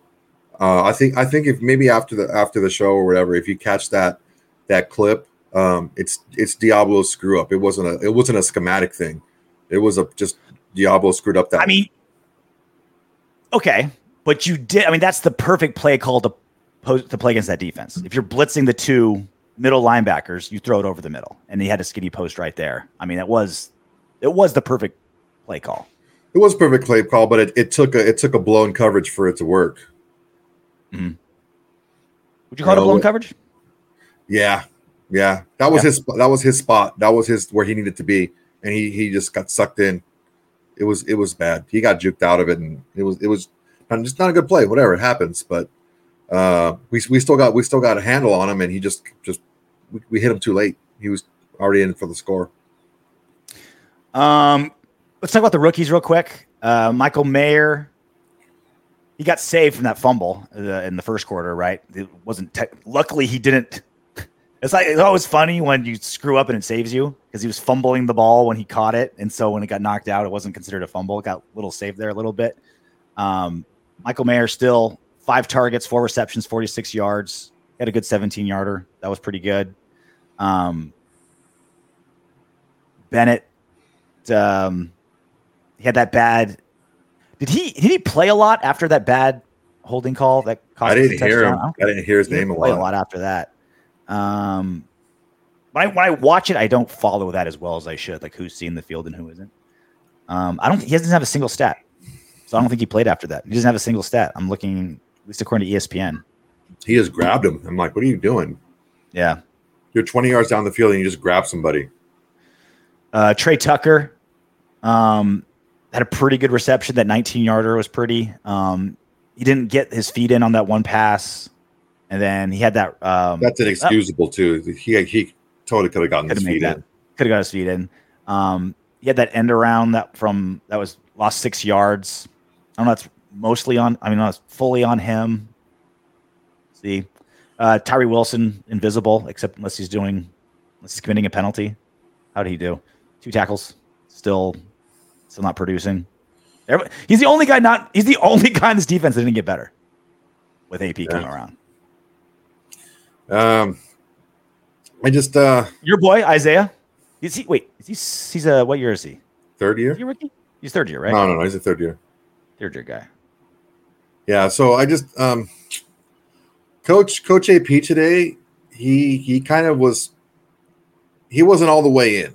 Uh, I think. I think if maybe after the after the show or whatever, if you catch that that clip, um, it's it's Deablo's screw up. It wasn't a it wasn't a schematic thing. It was a just Deablo screwed up that. I mean, okay, but you did. I mean, that's the perfect play call to post to play against that defense. If you're blitzing the two middle linebackers, you throw it over the middle, and he had a skinny post right there. I mean, it was it was the perfect play call. it was a perfect play call, but it, it took a it took a blown coverage for it to work. Mm-hmm. Would you call it a uh, blown coverage? Yeah, yeah, that was Yeah. his that was his spot. That was his where he needed to be, and he he just got sucked in. It was it was bad. He got juked out of it, and it was it was not- just not a good play. Whatever it happens, but uh, we we still got we still got a handle on him, and he just just we, we hit him too late. He was already in for the score. Um, let's talk about the rookies real quick. Uh, Michael Mayer, he got saved from that fumble uh, in the first quarter, right? It wasn't. Te- luckily, he didn't. It's like it's always funny when you screw up and it saves you because he was fumbling the ball when he caught it, and so when it got knocked out, it wasn't considered a fumble. It got a little saved there a little bit. Um, Michael Mayer still five targets, four receptions, forty six yards. He had a good seventeen yarder. That was pretty good. Um, Bennett um, he had that bad. Did he did he play a lot after that bad holding call that cost I didn't hear him. touchdown? I didn't hear his He name a lot. a lot after that. Um, when I when I watch it, I don't follow that as well as I should. Like who's seeing the field and who isn't. Um, I don't. He doesn't have a single stat, so I don't think he played after that. He doesn't have a single stat. I'm looking at least according to ESPN. He just grabbed him. I'm like, what are you doing? Yeah. You're 20 yards down the field and you just grab somebody. Uh, Tre Tucker um, had a pretty good reception. That 19 yarder was pretty. Um, he didn't get his feet in on that one pass, and then he had that. Um, That's inexcusable too. He he totally could have gotten his feet that. in. Could have got his feet in. Um, he had that end around that from that was lost six yards. I don't know. That's mostly on. I mean, no, it's fully on him. See, uh, Tyree Wilson invisible, except unless he's doing, unless he's committing a penalty. How did he do? Two tackles, still, still not producing. Everybody- He's the only guy not. He's the only guy in this defense that didn't get better with AP coming around. Um, I just uh Your boy Isaiah. Is he? Wait, is he? He's a what year is he? third year. Is he rookie? He's third year, right? No, no, no. He's a third year. Third year guy. Yeah. So I just um, coach Coach AP today. He he kind of was. He wasn't all the way in.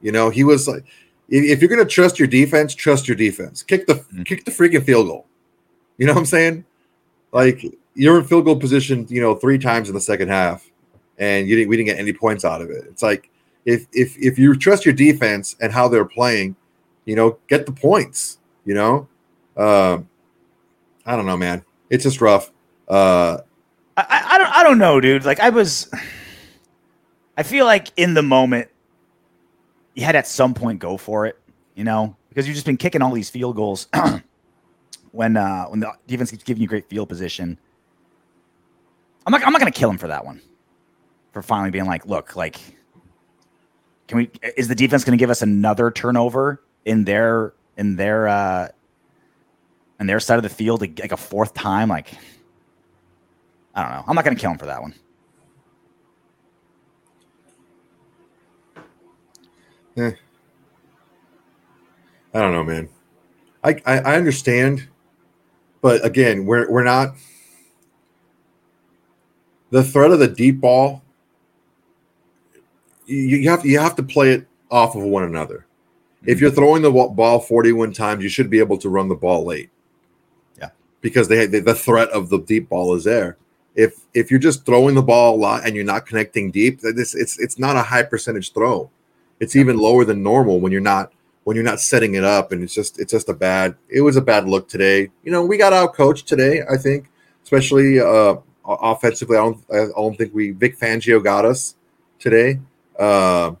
You know, he was like, if, you're gonna trust your defense, trust your defense. Kick the Mhm. kick the freaking field goal. You know what I'm saying? Like you're in field goal position. You know, three times in the second half, and you didn't. We didn't get any points out of it. It's like if if if you trust your defense and how they're playing, you know, get the points. You know, um, I don't know, man. It's just rough. Uh, I, I, don't. I don't know, dude. Like I was. I feel like in the moment, you had at some point go for it. You know, because you've just been kicking all these field goals [clears throat] when uh when the defense keeps giving you great field position. I'm not. I'm not to kill him for that one. For finally being like, look, like, can we? Is the defense to give us another turnover in their in their uh in their side of the field like a fourth time? Like, I don't know. I'm not going to kill him for that one. Eh. I don't know, man. I, I I understand, but again, we're we're not the threat of the deep ball. You, you have you have to play it off of one another. If mm-hmm. you're throwing the ball 41 times, you should be able to run the ball late. Because they, they the threat of the deep ball is there. If if you're just throwing the ball a lot and you're not connecting deep, this it's it's not a high percentage throw. It's even lower than normal when you're not when you're not setting it up, and it's just it's just a bad. It was a bad look today. You know, we got out coached today. I think, especially uh, offensively. I don't I don't think we Vic Fangio got us today. Uh,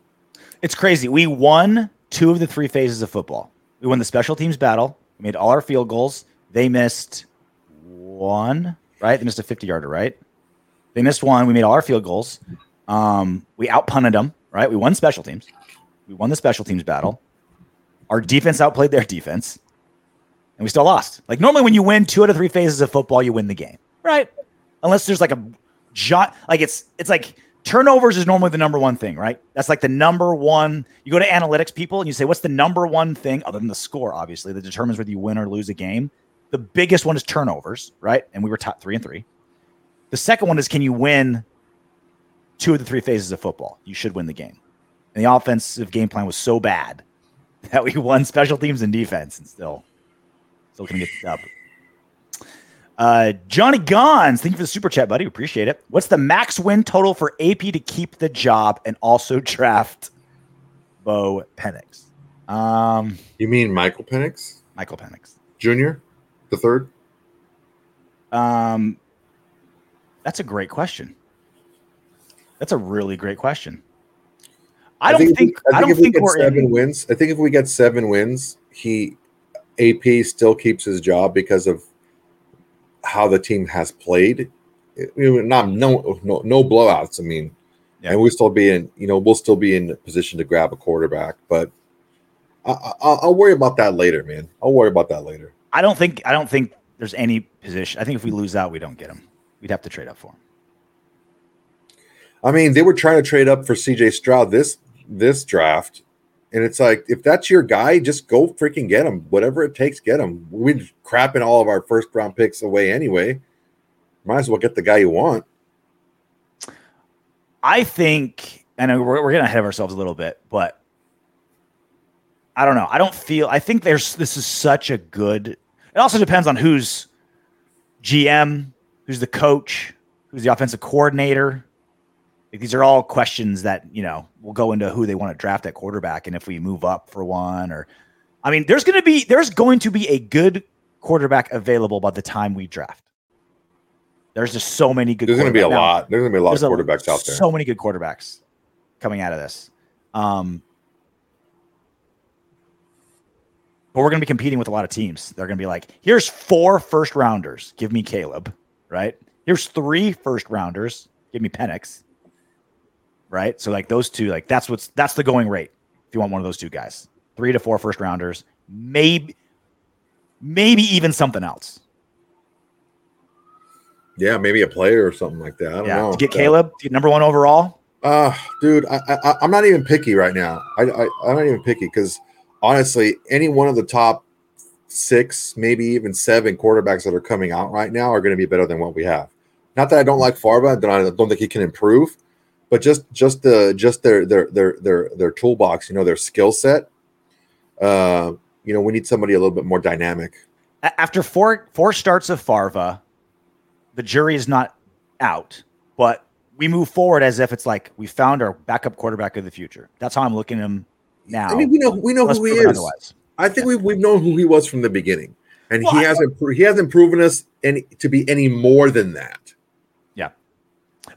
It's crazy. We won two of the three phases of football. We won the special teams battle. We made all our field goals. They missed one, right? They missed a 50 yarder, right? They missed one. We made all our field goals. Um, we outpunted them, right? We won special teams. We won the special teams battle. Our defense outplayed their defense, and we still lost. Like normally, when you win two out of three phases of football, you win the game, right? Unless there's like a giant, like it's it's like turnovers is normally the number one thing, right? That's like the number one. You go to analytics people and you say, what's the number one thing other than the score, obviously, that determines whether you win or lose a game? The biggest one is turnovers, right? And we were top three and three. The second one is can you win two of the three phases of football? You should win the game. And the offensive game plan was so bad [laughs] that we won special teams and defense and still still can get the dub. Uh, Johnny Gons, thank you for the super chat, buddy. Appreciate it. What's the max win total for AP to keep the job and also [laughs] draft Bo Penix? Um, You mean Michael Penix Michael Penix. Jr., the third? Um, that's a great question. That's a really great question. I, don't if we- think, I, don't if we think get we're seven in, wins. I think if we get seven wins, he AP still keeps his job because of how the team has played. It- not no no no blowouts. I mean, Yeah. and we'll still be in you know we'll still be in position to grab a quarterback, but I, I, I'll worry about that later, man. I'll worry about that later. I don't think, I don't think there's any position. I think if we lose out, we don't get him. We'd have to trade up for him. I mean, they were trying to trade up for CJ Stroud this this draft, and it's like if that's your guy, just go freaking get him. Whatever it takes, get him. We're crapping all of our first round picks away anyway. Might as well get the guy you want. I think, and we're, we're getting ahead of ourselves a little bit, but I don't know. I don't feel. I think there's. This is such a good. It also depends on who's GM, who's the coach, who's the offensive coordinator. Like, these are all questions that you know will go into who they want to draft at quarterback, and if we move up for one, or I mean, there's going to be there's going to be a good quarterback available by the time we draft. There's just so many good. There's going to be a. Now, lot. There's going to be a lot of quarterbacks out there. So many good quarterbacks coming out of this. Um, but we're going to be competing with a lot of teams. They're going to be like, here's four first rounders. Give me Caleb, right? Here's three first rounders. Give me Penix, right? So like those two, like that's what's that's the going rate. If you want one of those two guys, three to four first rounders, maybe, maybe even something else. Yeah, maybe a player or something like that. I don't Yeah, know. to get Caleb, to get number one overall. Uh, dude, I, I, I'm not even picky right now. I, I, I'm not even picky because honestly, any one of the top six, maybe even seven quarterbacks that are coming out right now are going to be better than what we have. Not that I don't like Farva, that I don't think he can improve, but just just the just their their their their their toolbox, you know, their skill set. Uh, you know, we need somebody a little bit more dynamic. After four four starts of Farva, the jury is not out, but we move forward as if it's like we found our backup quarterback of the future. That's how I'm looking at him now. I mean, we know we know who he is. otherwise. I think we've we've known who he was from the beginning, and Well, he I- hasn't he hasn't proven us any to be any more than that. Yeah,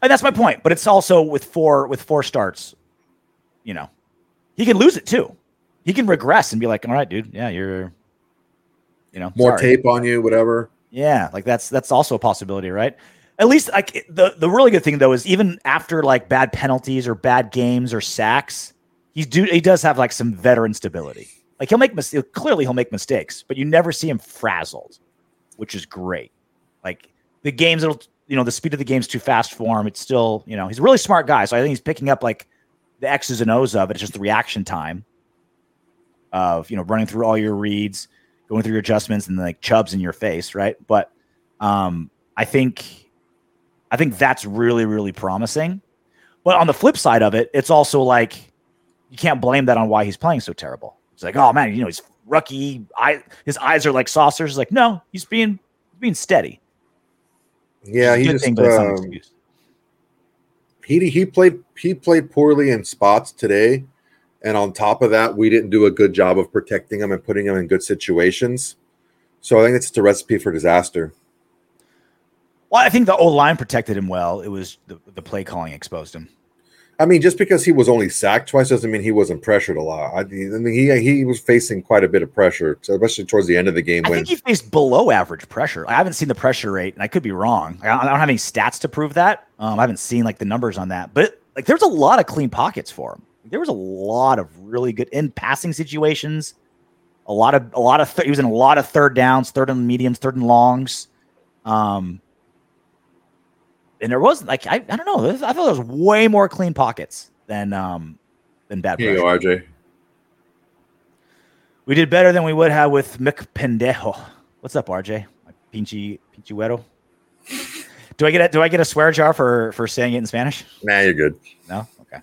and that's my point. But it's also with four with four starts, you know, he can lose it too. He can regress and be like, all right, dude, yeah, you're you know, More sorry." tape on you, whatever. Yeah, like that's that's also a possibility, right? At least like the the really good thing though is even after like bad penalties or bad games or sacks, he's do he does have like some veteran stability. Like he'll make mistakes. Clearly, he'll make mistakes, but you never see him frazzled, which is great. Like the games, it'll you know the speed of the game's too fast for him. It's still you know he's a really smart guy, so I think he's picking up like the X's and O's of it. It's just the reaction time of you know running through all your reads, going through your adjustments, and like chubs in your face, right? But um, I think I think that's really really promising. But on the flip side of it, it's also like you can't blame that on why he's playing so terrible. It's like, oh man, you know, he's rookie. I his eyes are like saucers. It's like, no, he's being being steady. Yeah, he just thing, but it's not an um, he he played he played poorly in spots today, and on top of that, we didn't do a good job of protecting him and putting him in good situations. So I think it's just a recipe for disaster. Well, I think the old line protected him well. It was the, the play calling exposed him. I mean, just because he was only sacked twice doesn't mean he wasn't pressured a lot. I, I mean, he he was facing quite a bit of pressure, especially towards the end of the game I when think he faced below average pressure. I haven't seen the pressure rate, and I could be wrong. I don't, I don't have any stats to prove that. Um, I haven't seen like the numbers on that, but like there's a lot of clean pockets for him. There was a lot of really good in passing situations. A lot of a lot of th- he was in a lot of third downs, third and mediums, third and longs. Um, and there was like I, I don't know. I feel there was way more clean pockets than um than bad. Here you go. RJ. We did better than we would have with Mick Pendejo. What's up, RJ? My Pinchy Pinchuero. Do I get a do I get a swear jar for for saying it in Spanish? Nah, you're good. No. Okay.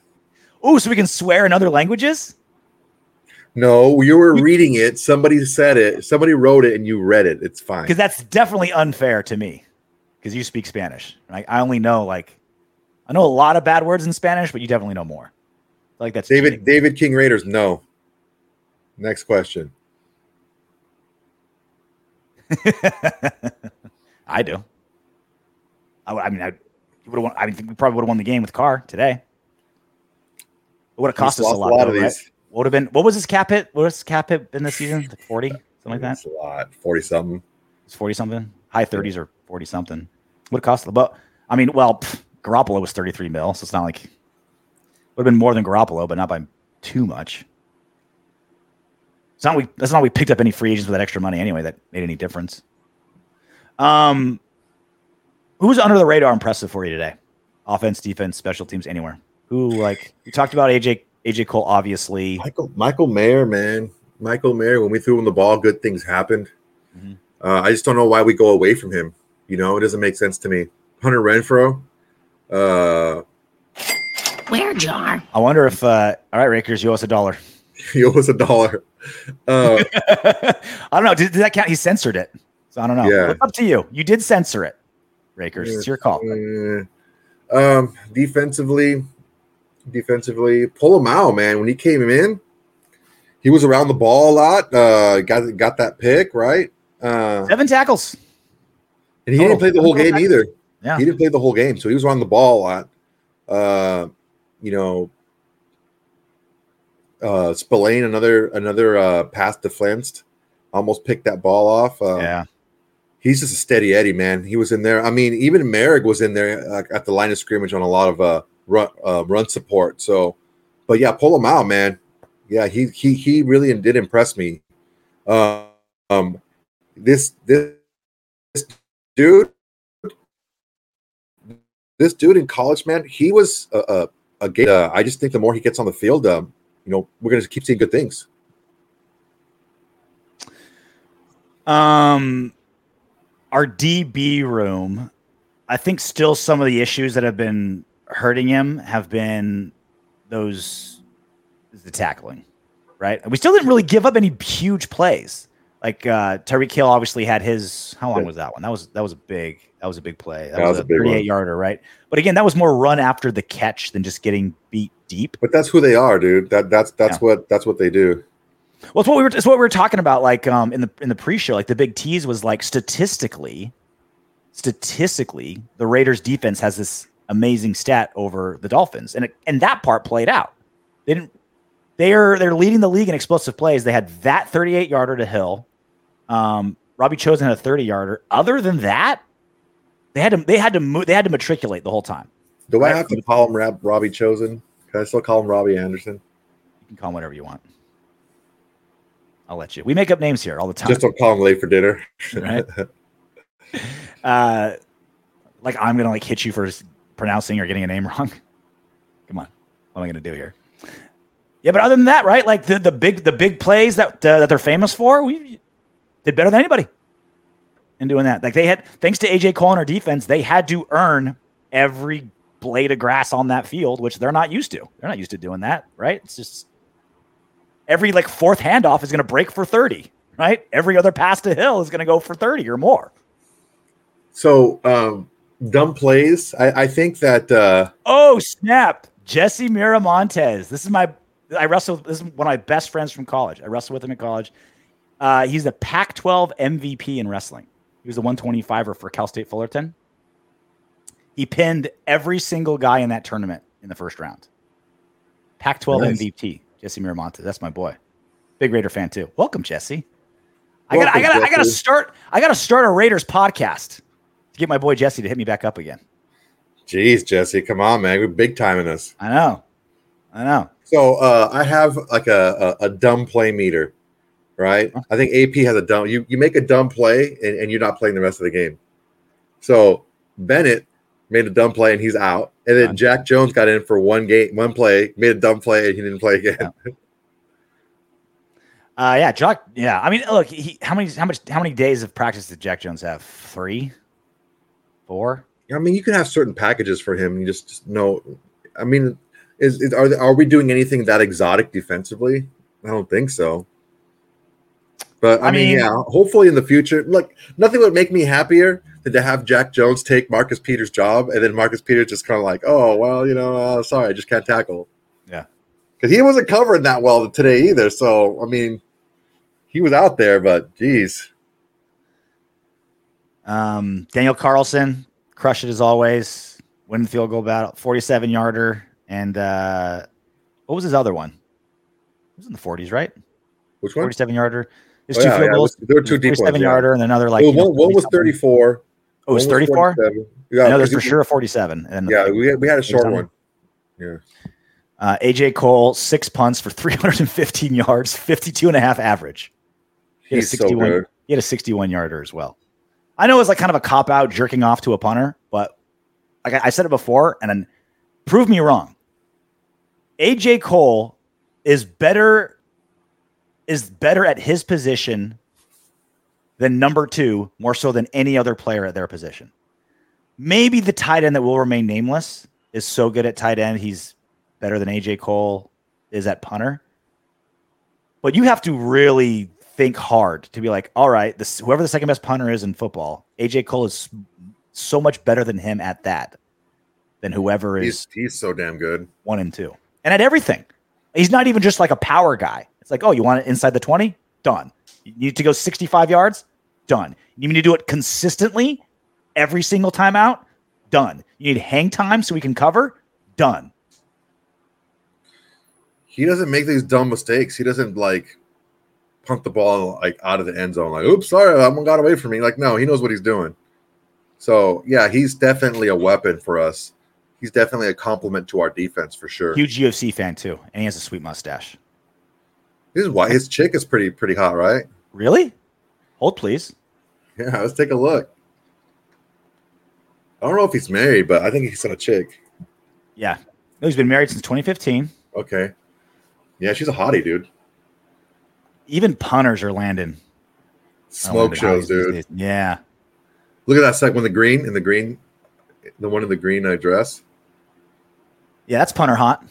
Oh, so we can swear in other languages? No, you were reading it. Somebody said it. Somebody wrote it, and you read it. It's fine. Because that's definitely unfair to me. Because you speak Spanish. Like I only know like I know a lot of bad words in Spanish, but you definitely know more. Like that's David cheating. David King Raiders. No. Next question. [laughs] I do. I, I mean, I would have won. I think we probably would have won the game with Carr today. It would have cost us a lot. a lot though, of right? these. Would have been. What was his cap hit? What was his cap hit in this season? Like forty, something like that. That's a lot. Forty something. It's forty something, high thirties or forty something. Would have cost. The but I mean, well, pff, Garoppolo was thirty three mil, so it's not like would have been more than Garoppolo, but not by too much. It's not we. That's not we picked up any free agents with that extra money anyway. That made any difference. Um, who's under the radar impressive for you today? Offense, defense, special teams, anywhere. Who like we talked about AJ AJ Cole obviously. Michael Michael Mayer, man. Michael Mayer. When we threw him the ball, good things happened. Mhm. Uh, I just don't know why we go away from him. You know, it doesn't make sense to me. Hunter Renfrow. Uh, Where jar? I wonder if uh all right, Rakers, you owe us a dollar. [laughs] he owes a dollar. Uh, [laughs] I don't know. Did, did that count? He censored it. So I don't know. Yeah. It's up to you. You did censor it, Rakers. It's your call. Uh, um, defensively, defensively, Pola-Mao, man. When he came in, he was around the ball a lot. Uh, got got that pick right. Uh, Seven tackles. And he Oh, didn't play the whole game either. Yeah. He didn't play the whole game, so he was on the ball a lot. Uh, you know, uh, Spillane, another another uh, pass defensed, almost picked that ball off. Uh, yeah. he's just a steady Eddie, man. He was in there. I mean, even Merrick was in there uh, at the line of scrimmage on a lot of uh, run uh, run support. So, but yeah, Pola-Mao, man. Yeah, he he he really did impress me. Uh, um, this this this dude, this dude in college, man, he was a a, a ga- uh, I just think the more he gets on the field, um, you know, we're gonna keep seeing good things. Um, our DB room, I think still some of the issues that have been hurting him have been those the tackling, right? And we still didn't really give up any huge plays. Like uh Tyreek Hill obviously had his how long was that one? That was that was a big that was a big play. That, That was, was a a big one. 38 yarder, right? But again, that was more run after the catch than just getting beat deep. But that's who they are, dude. That that's that's Yeah. what that's what they do. Well, it's what we were. It's what we were talking about. Like um, in the in the pre-show, like the big tease was like statistically, statistically, the Raiders' defense has this amazing stat over the Dolphins, and it, and that part played out. They didn't. They are they're leading the league in explosive plays. They had that 38 yarder to Hill. Um, Robbie Chosen had a 30 yarder. Other than that, they had to they had to move. They had to matriculate the whole time. Do Right. I have to call him Robbie Chosen? Can I still call him Robbie Anderson? You can call him whatever you want. I'll let you. We make up names here all the time. Just don't call him late for dinner. Right. [laughs] uh, like I'm gonna like hit you for pronouncing or getting a name wrong. [laughs] Come on, what am I gonna do here? Yeah, but other than that, right? Like the, the big the big plays that uh, that they're famous for, we did better than anybody in doing that. Like they had, thanks to AJ Cole and our defense, they had to earn every blade of grass on that field, which they're not used to. They're not used to doing that, right? It's just every like fourth handoff is going to break for 30, right? Every other pass to Hill is going to go for 30 or more. so um, dumb plays. I, I think that uh, Oh, snap. Jesse Miramontes. This is my, I wrestled, this is one of my best friends from college. I wrestled with him in college. Uh, he's the Pac 12 MVP in wrestling. He was the 125er for Cal State Fullerton. He pinned every single guy in that tournament in the first round. Pac 12 Nice. MVP, Jesse Miramontes. That's my boy. Big Raider fan too. Welcome, Jesse. I got I got I got to start I got to start a Raiders podcast to get my boy Jesse to hit me back up again. Jeez, Jesse, come on, man. We're big timing this. I know. I know. So uh, I have like a, a, a dumb play meter, right? I think AP has a dumb. You you make a dumb play and, and you're not playing the rest of the game. So Bennett made a dumb play, and he's out. And then Jack Jones got in for one game, one play, made a dumb play, and he didn't play again. Yeah. [laughs] Uh, yeah, Jack. Yeah, I mean, look, he, how many, how much, how many days of practice did Jack Jones have? Three, four. Yeah, I mean, you can have certain packages for him. You just, just know. I mean, is, is are are we doing anything that exotic defensively? I don't think so. But I, I mean, mean- yeah, hopefully in the future, look, nothing would make me happier than to have Jack Jones take Marcus Peters' job, and then Marcus Peters just kind of like, oh well, you know, uh, sorry, I just can't tackle. Yeah. because he wasn't covering that well today either. So I mean, he was out there, but geez, Um, Daniel Carlson crushed it as always. Winning the field goal battle, forty-seven yarder, and uh, what was his other one? It was in the forties, right? which one? Forty-seven yarder. His Oh, two yeah, field yeah, it goals. was- there were two deep ones, Forty-seven yeah. yarder, and another like. Well, know, one, one was thirty-four. Oh, it was 34. Yeah, know for sure a forty-seven. And Yeah, we had, we had a short one. Yeah. Uh, AJ Cole, six punts for 315 [laughs] yards, 52 and a half average. He had a He's so 61 good. He had a 61 yarder as well. I know it's like kind of a cop out jerking off to a punter, but like I, I said it before, and then prove me wrong. AJ Cole is better is better at his position than number two, more so than any other player at their position. Maybe the tight end that will remain nameless is so good at tight end, he's better than AJ Cole is at punter. But you have to really think hard to be like, all right, this whoever the second best punter is in football, AJ Cole is so much better than him at that than whoever is He's he's so damn good. one and two. And at everything. He's not even just like a power guy. Like, oh, you want it inside the 20? Done. You need to go 65 yards? Done. You need to do it consistently every single time out? Done. You need hang time so we can cover? Done. He doesn't make these dumb mistakes. He doesn't like punt the ball like out of the end zone. Like, oops, sorry, that one got away from me. Like, no, he knows what he's doing. So yeah, he's definitely a weapon for us. He's definitely a compliment to our defense for sure. Huge UFC fan too. And he has a sweet mustache. His wife, his chick is pretty pretty hot, right? Really? Hold please. Yeah, let's take a look. I don't know if he's married, but I think he's got a chick. Yeah. No, he's been married since 2015. Okay. Yeah, she's a hottie, dude. Even punters are landing. Smoke landing shows, dude. Yeah. Look at that second one, the green in the green, the one in the green uh, dress. Yeah, that's punter hot.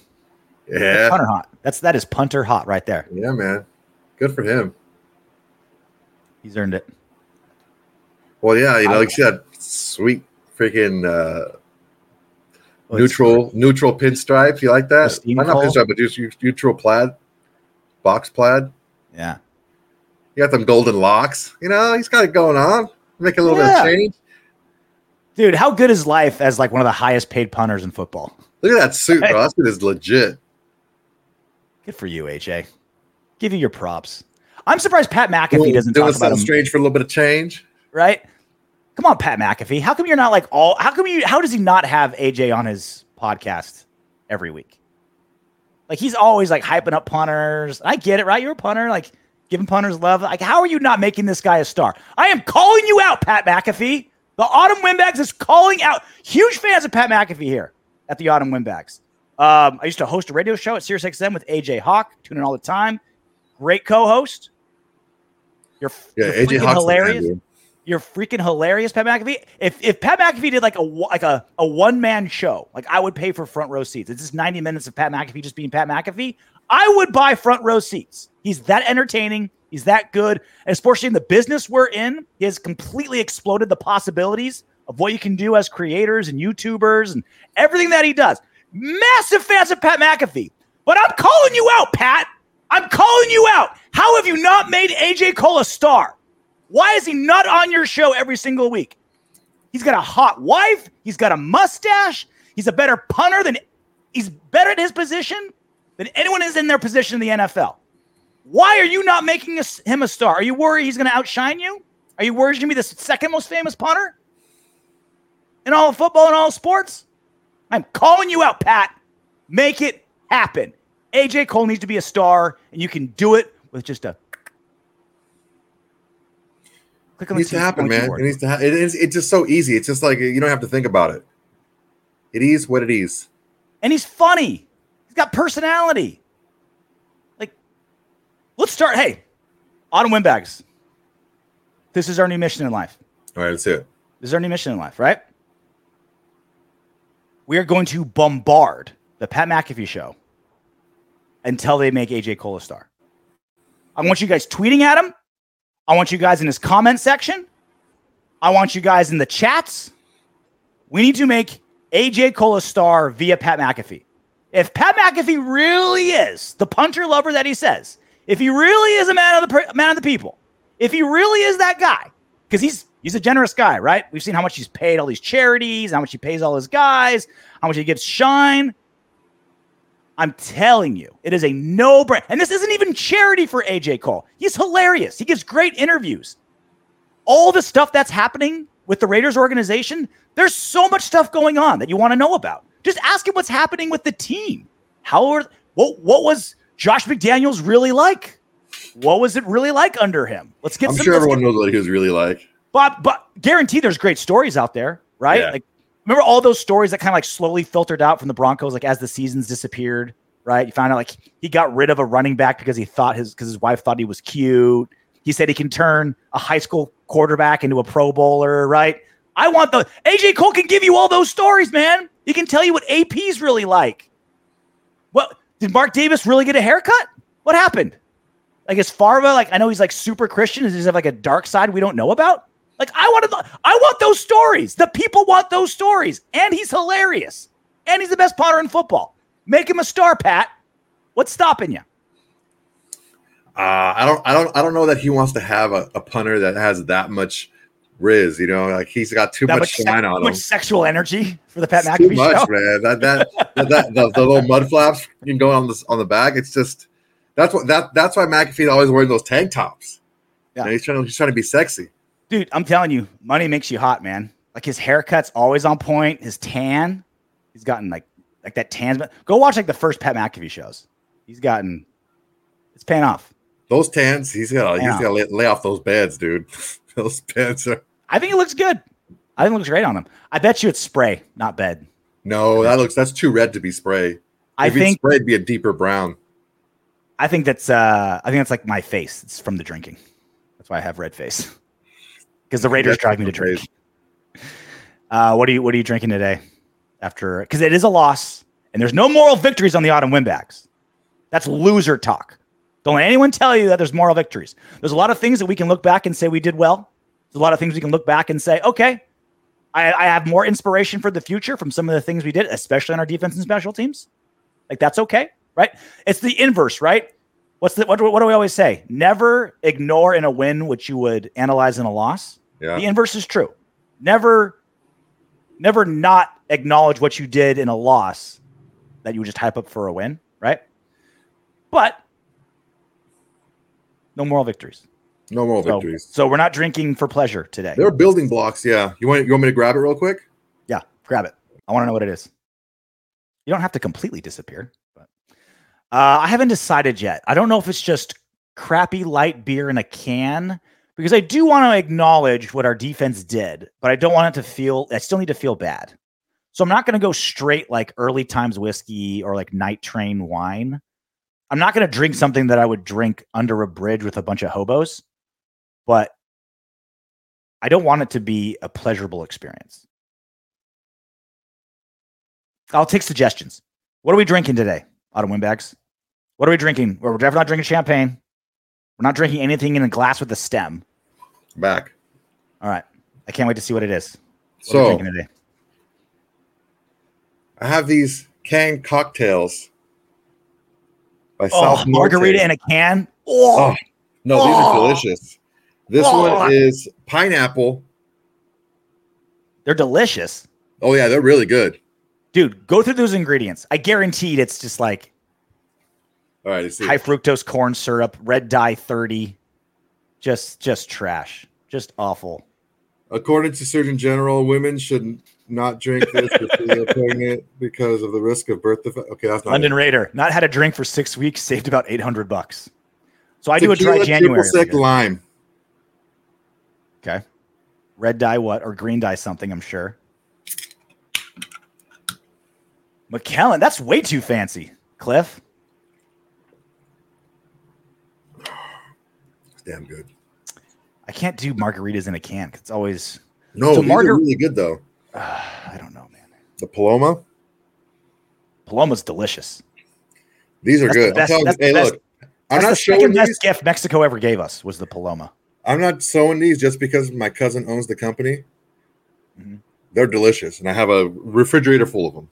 That's Yeah, punter hot. That's that is punter hot right there. yeah, man. Good for him. He's earned it. Well, yeah, you know, like she had sweet freaking uh, Well, neutral neutral pinstripes. You like that? Not pinstripe, but just neutral plaid, box plaid. Yeah. You got them golden locks. You know, he's got it going on. Make a little Yeah. bit of change. Dude, how good is life as like one of the highest paid punters in football? Look at that suit, bro. [laughs] That suit is legit. Good for you, AJ. Give you your props. I'm surprised Pat McAfee Doing, doesn't talk about something him, strange for a little bit of change. right? Come on, Pat McAfee. How come you're not like all? How come you? How does he not have AJ on his podcast every week? Like he's always like hyping up punters. I get it, right? You're a punter, like giving punters love. Like, how are you not making this guy a star? I am calling you out, Pat McAfee. The Autumn Windbags is calling out. Huge fans of Pat McAfee here at the Autumn Windbags. Um, I used to host a radio show at SiriusXM with AJ Hawk. Tune in all the time. Great co-host. You're, Yeah, you're AJ freaking Hawk's hilarious. You're freaking hilarious, Pat McAfee. If if Pat McAfee did like a like a, a one man show, like I would pay for front row seats. It's just 90 minutes of Pat McAfee just being Pat McAfee. I would buy front row seats. He's that entertaining. He's that good. And especially in the business we're in, he has completely exploded the possibilities of what you can do as creators and YouTubers and everything that he does. Massive fans of Pat McAfee. But I'm calling you out, Pat. I'm calling you out. How have you not made AJ Cole a star? Why is he not on your show every single week? He's got a hot wife. He's got a mustache. He's a better punter than he's better at his position than anyone is in their position in the NFL. Why are you not making us, him a star? Are you worried he's going to outshine you? Are you worried he's going to be the second most famous punter in all of football and all sports? I'm calling you out, Pat. Make it happen. AJ Cole needs to be a star, and you can do it with just a click It on the needs to happen, man. keyboard. It needs to. Ha- it is. It's just so easy. It's just like you don't have to think about it. It is what it is. And he's funny. He's got personality. Like, let's start. Hey, Autumn Windbags. This is our new mission in life. All right, let's see it. This is our new mission in life, right? We are going to bombard the Pat McAfee show until they make AJ Cole a star. I want you guys tweeting at him. I want you guys in his comment section. I want you guys in the chats. We need to make AJ Cole a star via Pat McAfee. If Pat McAfee really is the punter lover that he says, if he really is a man of the man of the people, if he really is that guy, because he's he's a generous guy, right? We've seen how much he's paid all these charities, how much he pays all his guys, how much he gives shine. I'm telling you, it is a no brainer. And this isn't even charity for AJ Cole. He's hilarious. He gives great interviews. All the stuff that's happening with the Raiders organization, there's so much stuff going on that you want to know about. Just ask him what's happening with the team. How are what what was Josh McDaniels really like? What was it really like under him? Let's get. I'm some, sure everyone get- knows what he was really like. but but guarantee there's great stories out there, right? Yeah. Like remember all those stories that kind of like slowly filtered out from the Broncos, like as the seasons disappeared, right? You found out like he got rid of a running back because he thought his because his wife thought he was cute. He said he can turn a high school quarterback into a pro bowler, right? I want the AJ Cole can give you all those stories, man. He can tell you what AP's really like. What did Mark Davis really get a haircut? What happened? Like is Farva like I know he's like super Christian. Does he have like a dark side we don't know about? Like I want to, I want those stories. The people want those stories, and he's hilarious, and he's the best punter in football. Make him a star, Pat. What's stopping you? Uh, I don't, I don't, I don't know that he wants to have a, a punter that has that much riz. You know, like he's got too That much much, shine too on much him. sexual energy for the Pat It's too McAfee much, show. man. That that, that, that the, the little mud flaps you can go on this on the back. It's just that's what that that's why McAfee's always wearing those tank tops. Yeah. Yeah, he's trying to he's trying to be sexy. Dude, I'm telling you, money makes you hot, man. Like his haircut's always on point. His tan, he's gotten like like that tan. Go watch like the first Pat McAfee shows. He's gotten, it's paying off. Those tans, he's got he's Yeah. got to lay, lay off those beds, dude. [laughs] those beds are I think it looks good. I think it looks great on him. I bet you it's spray, not bed. no, that looks that's too red to be spray. I if think it's spray, it'd be a deeper brown. I think that's uh I think that's like my face. It's from the drinking. That's why I have red face. [laughs] Because the Raiders drive me to drink. [laughs] Uh what are you what are you drinking today? After because it is a loss and there's no moral victories on the Autumn Windbags. That's loser talk. Don't let anyone tell you that there's moral victories. There's a lot of things that we can look back and say we did well. There's a lot of things we can look back and say, okay, I, I have more inspiration for the future from some of the things we did, especially on our defense and special teams. Like that's okay, right? It's the inverse, right? What's the what, do- what do we always say? Never ignore in a win what you would analyze in a loss. Yeah. The inverse is true. Never, never not acknowledge what you did in a loss that you would just hype up for a win, right? But no moral victories. No moral So, victories. so we're not drinking for pleasure today. They're building blocks. Yeah. You want you want me to grab it real quick? Yeah, grab it. I want to know what it is. You don't have to completely disappear, uh, I haven't decided yet. I don't know if it's just crappy light beer in a can because I do want to acknowledge what our defense did, but I don't want it to feel. I still need to feel bad, so I'm not going to go straight like early times whiskey or like night train wine. I'm not going to drink something that I would drink under a bridge with a bunch of hobos, but I don't want it to be a pleasurable experience. I'll take suggestions. What are we drinking today, Autumn Windbags? What are we drinking? We're definitely not drinking champagne. We're not drinking anything in a glass with a stem. Back. All right. I can't wait to see what it is. What are we So drinking today? I have these canned cocktails by Oh, South margarita Norte. in a can. Oh, Oh, no, these are Oh. delicious. This Oh. one is pineapple. they're delicious. Oh yeah, they're really good. Dude, go through those ingredients. I guaranteed it's just like All right, high fructose corn syrup, red dye 30. Just just trash. Just awful. According to Surgeon General, women should not drink this if they are pregnant because of the risk of birth defects. Okay, that's not London it. Raider. Not had a drink for six weeks, saved about 800 bucks. So I do a Tequila dry January. Sec lime. Okay. Red dye what or green dye something, I'm sure. McKellen, that's way too fancy. Cliff, damn good. I can't do margaritas in a can. It's always No, So margar- really good though. [sighs] I don't know, man. The Paloma, Paloma's delicious. these are That's good. best- I'm telling hey, best- look, I'm not the showing best these. gift Mexico ever gave us was the Paloma. I'm not sewing these just because my cousin owns the company. Mhm. They're delicious, and I have a refrigerator full of them.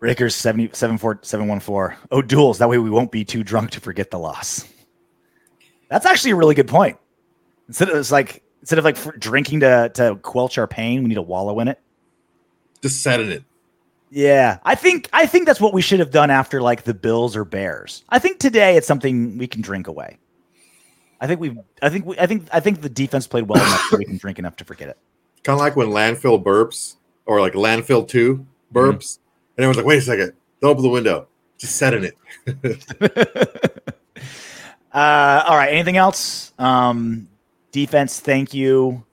Rakers 70, 74 714. Oh, duels. That way we won't be too drunk to forget the loss. That's actually a really good point. Instead of it's like instead of like drinking to to quelch our pain, we need to wallow in it. Just set in it. Yeah, I think I think that's what we should have done after like the Bills or Bears. I think today it's something we can drink away. I think we I think we I think I think the defense played well enough that we can drink enough to forget it. Kind of like when landfill burps or like landfill two burps, mm-hmm. and everyone's like, "Wait a second, don't open the window. Just set in it." [laughs] Uh, all right. Anything else? Um, defense. Thank you,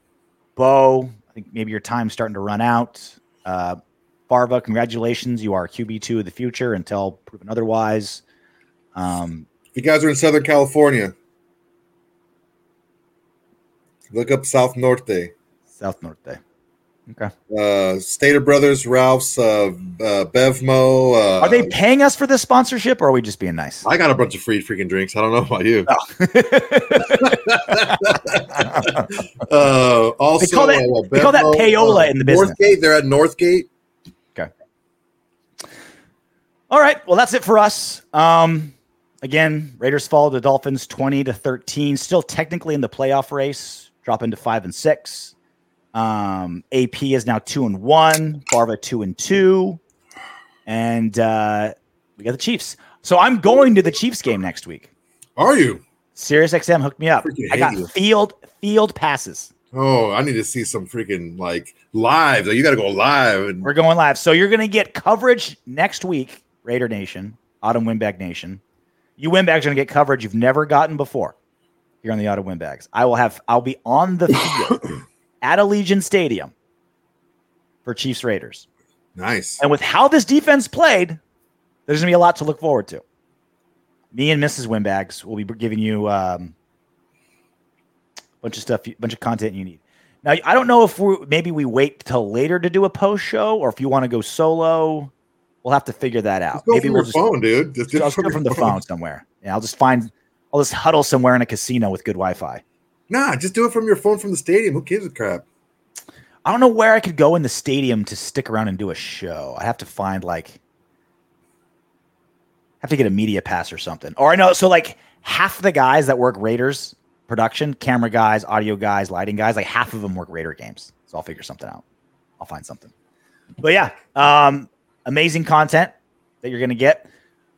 Bo. I think maybe your time's starting to run out. Uh, Farva, congratulations. You are QB two of the future until proven otherwise. Um, If you guys are in Southern California, look up South Norte. South Norte. Okay. Uh, Stater Brothers, Ralph's, uh, uh, Bevmo. Uh, Are they paying us for this sponsorship, or are we just being nice? I got a bunch of free freaking drinks. I don't know about you. [laughs] Uh, also, They call that- uh, they call that payola in the business. Northgate. They're at Northgate. Okay. All right. Well, that's it for us. Um, again, Raiders fall to the Dolphins 20 to 13. Still technically in the playoff race, dropping to five and six. Um, AP is now two and one, Farva two and two. And uh, we got the Chiefs. So I'm going to the Chiefs game next week. Are you? Sirius XM hooked me up. Freaking I got you. field field passes. Oh, I need to see some freaking like live. You got to go live. And We're going live. So you're going to get coverage next week, Raider Nation, Autumn Windbag Nation. You Windbags are going to get coverage you've never gotten before here on the Autumn Windbags. I will have, I'll be on the field [coughs] [coughs] at Allegiant Stadium for Chiefs Raiders. nice. And with how this defense played, there's going to be a lot to look forward to. Me and Mrs. Windbags will be giving you um, a bunch of stuff, a bunch of content you need. Now, I don't know if we maybe we wait till later to do a post show, or if you want to go solo. We'll have to figure that out. Just maybe we'll just phone, dude. Just, I'll just go from the phone somewhere. Yeah, I'll just find. I'll just huddle somewhere in a casino with good Wi-Fi. Nah, just do it from your phone from the stadium. Who gives a crap? I don't know where I could go in the stadium to stick around and do a show. I have to find like have to get a media pass or something. Or I know so like half the guys that work Raiders production, camera guys, audio guys, lighting guys, like half of them work Raider games. So I'll figure something out. I'll find something. But yeah, um, amazing content that you're gonna get.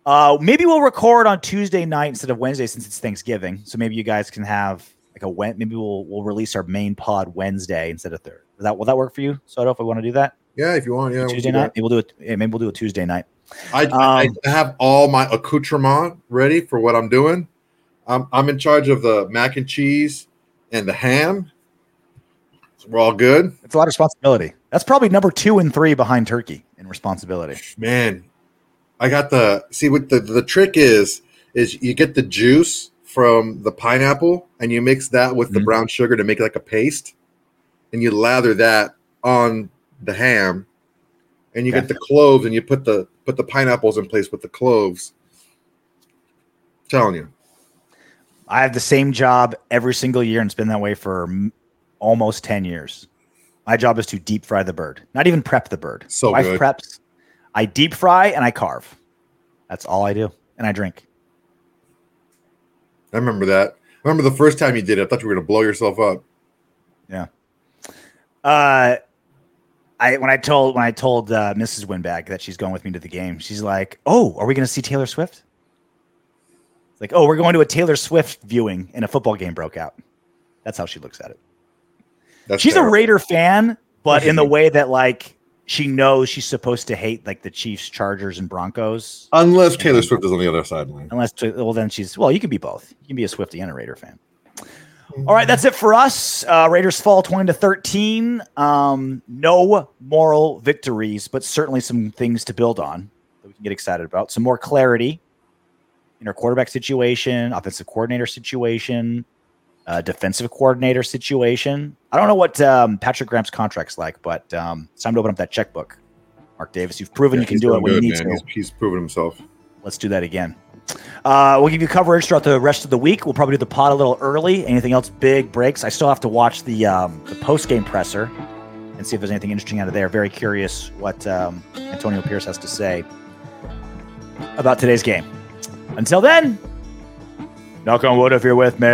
Uh, maybe we'll record on Tuesday night instead of Wednesday since it's Thanksgiving. So maybe you guys can have like a Wed- maybe we'll we'll release our main pod Wednesday instead of third. Does that will that work for you? So I don't know if we want to do that Yeah, if you want. Yeah, we'll Tuesday night. Maybe we'll do it. Maybe we'll do a Tuesday night. I, Um, I have all my accoutrement ready for what I'm doing. I'm I'm in charge of the mac and cheese and the ham. So we're all good, It's a lot of responsibility. That's probably number two and three behind turkey in responsibility. man. I got the see what the the trick is is you get the juice from the pineapple and you mix that with the Mhm. brown sugar to make it like a paste, and you lather that on the ham, and you Okay. get the cloves and you put the put the pineapples in place with the cloves. I'm telling you, I have the same job every single year and it's been that way for m- almost 10 years. My job is to deep fry the bird, not even prep the bird. So good. preps. I deep fry and I carve. That's all I do. And I drink. I remember that. I remember the first time you did it. I thought you were gonna blow yourself up. Yeah. Uh, I when I told when I told uh, Mrs. Windbag that she's going with me to the game, she's like, "Oh, are we going to see Taylor Swift?" It's like, "Oh, we're going to a Taylor Swift viewing, and a football game broke out." That's how she looks at it. That's She's a. Raider fan, but in the way that like she knows she's supposed to hate like the Chiefs, Chargers, and Broncos. unless Taylor Swift is on the other sideline. Unless, well, then she's well. You can be both. You can be a Swifty and a Raider fan. All right, that's it for us. Uh, Raiders fall 20 to 13. Um, no moral victories, but certainly some things to build on that we can get excited about. Some more clarity in our quarterback situation, offensive coordinator situation, uh, defensive coordinator situation. I don't know what um, Patrick Graham's contract's like, but um, it's time to open up that checkbook. Mark Davis, you've proven Yeah, you can do it when you need man. to. He's, he's proven himself. Let's do that again. Uh, we'll give you coverage throughout the rest of the week. We'll probably do the pod a little early. Anything else big breaks? I still have to watch the um, the post game presser and see if there's anything interesting out of there. Very curious what um, Antonio Pierce has to say about today's game. Until then, Knock on wood if you're with me.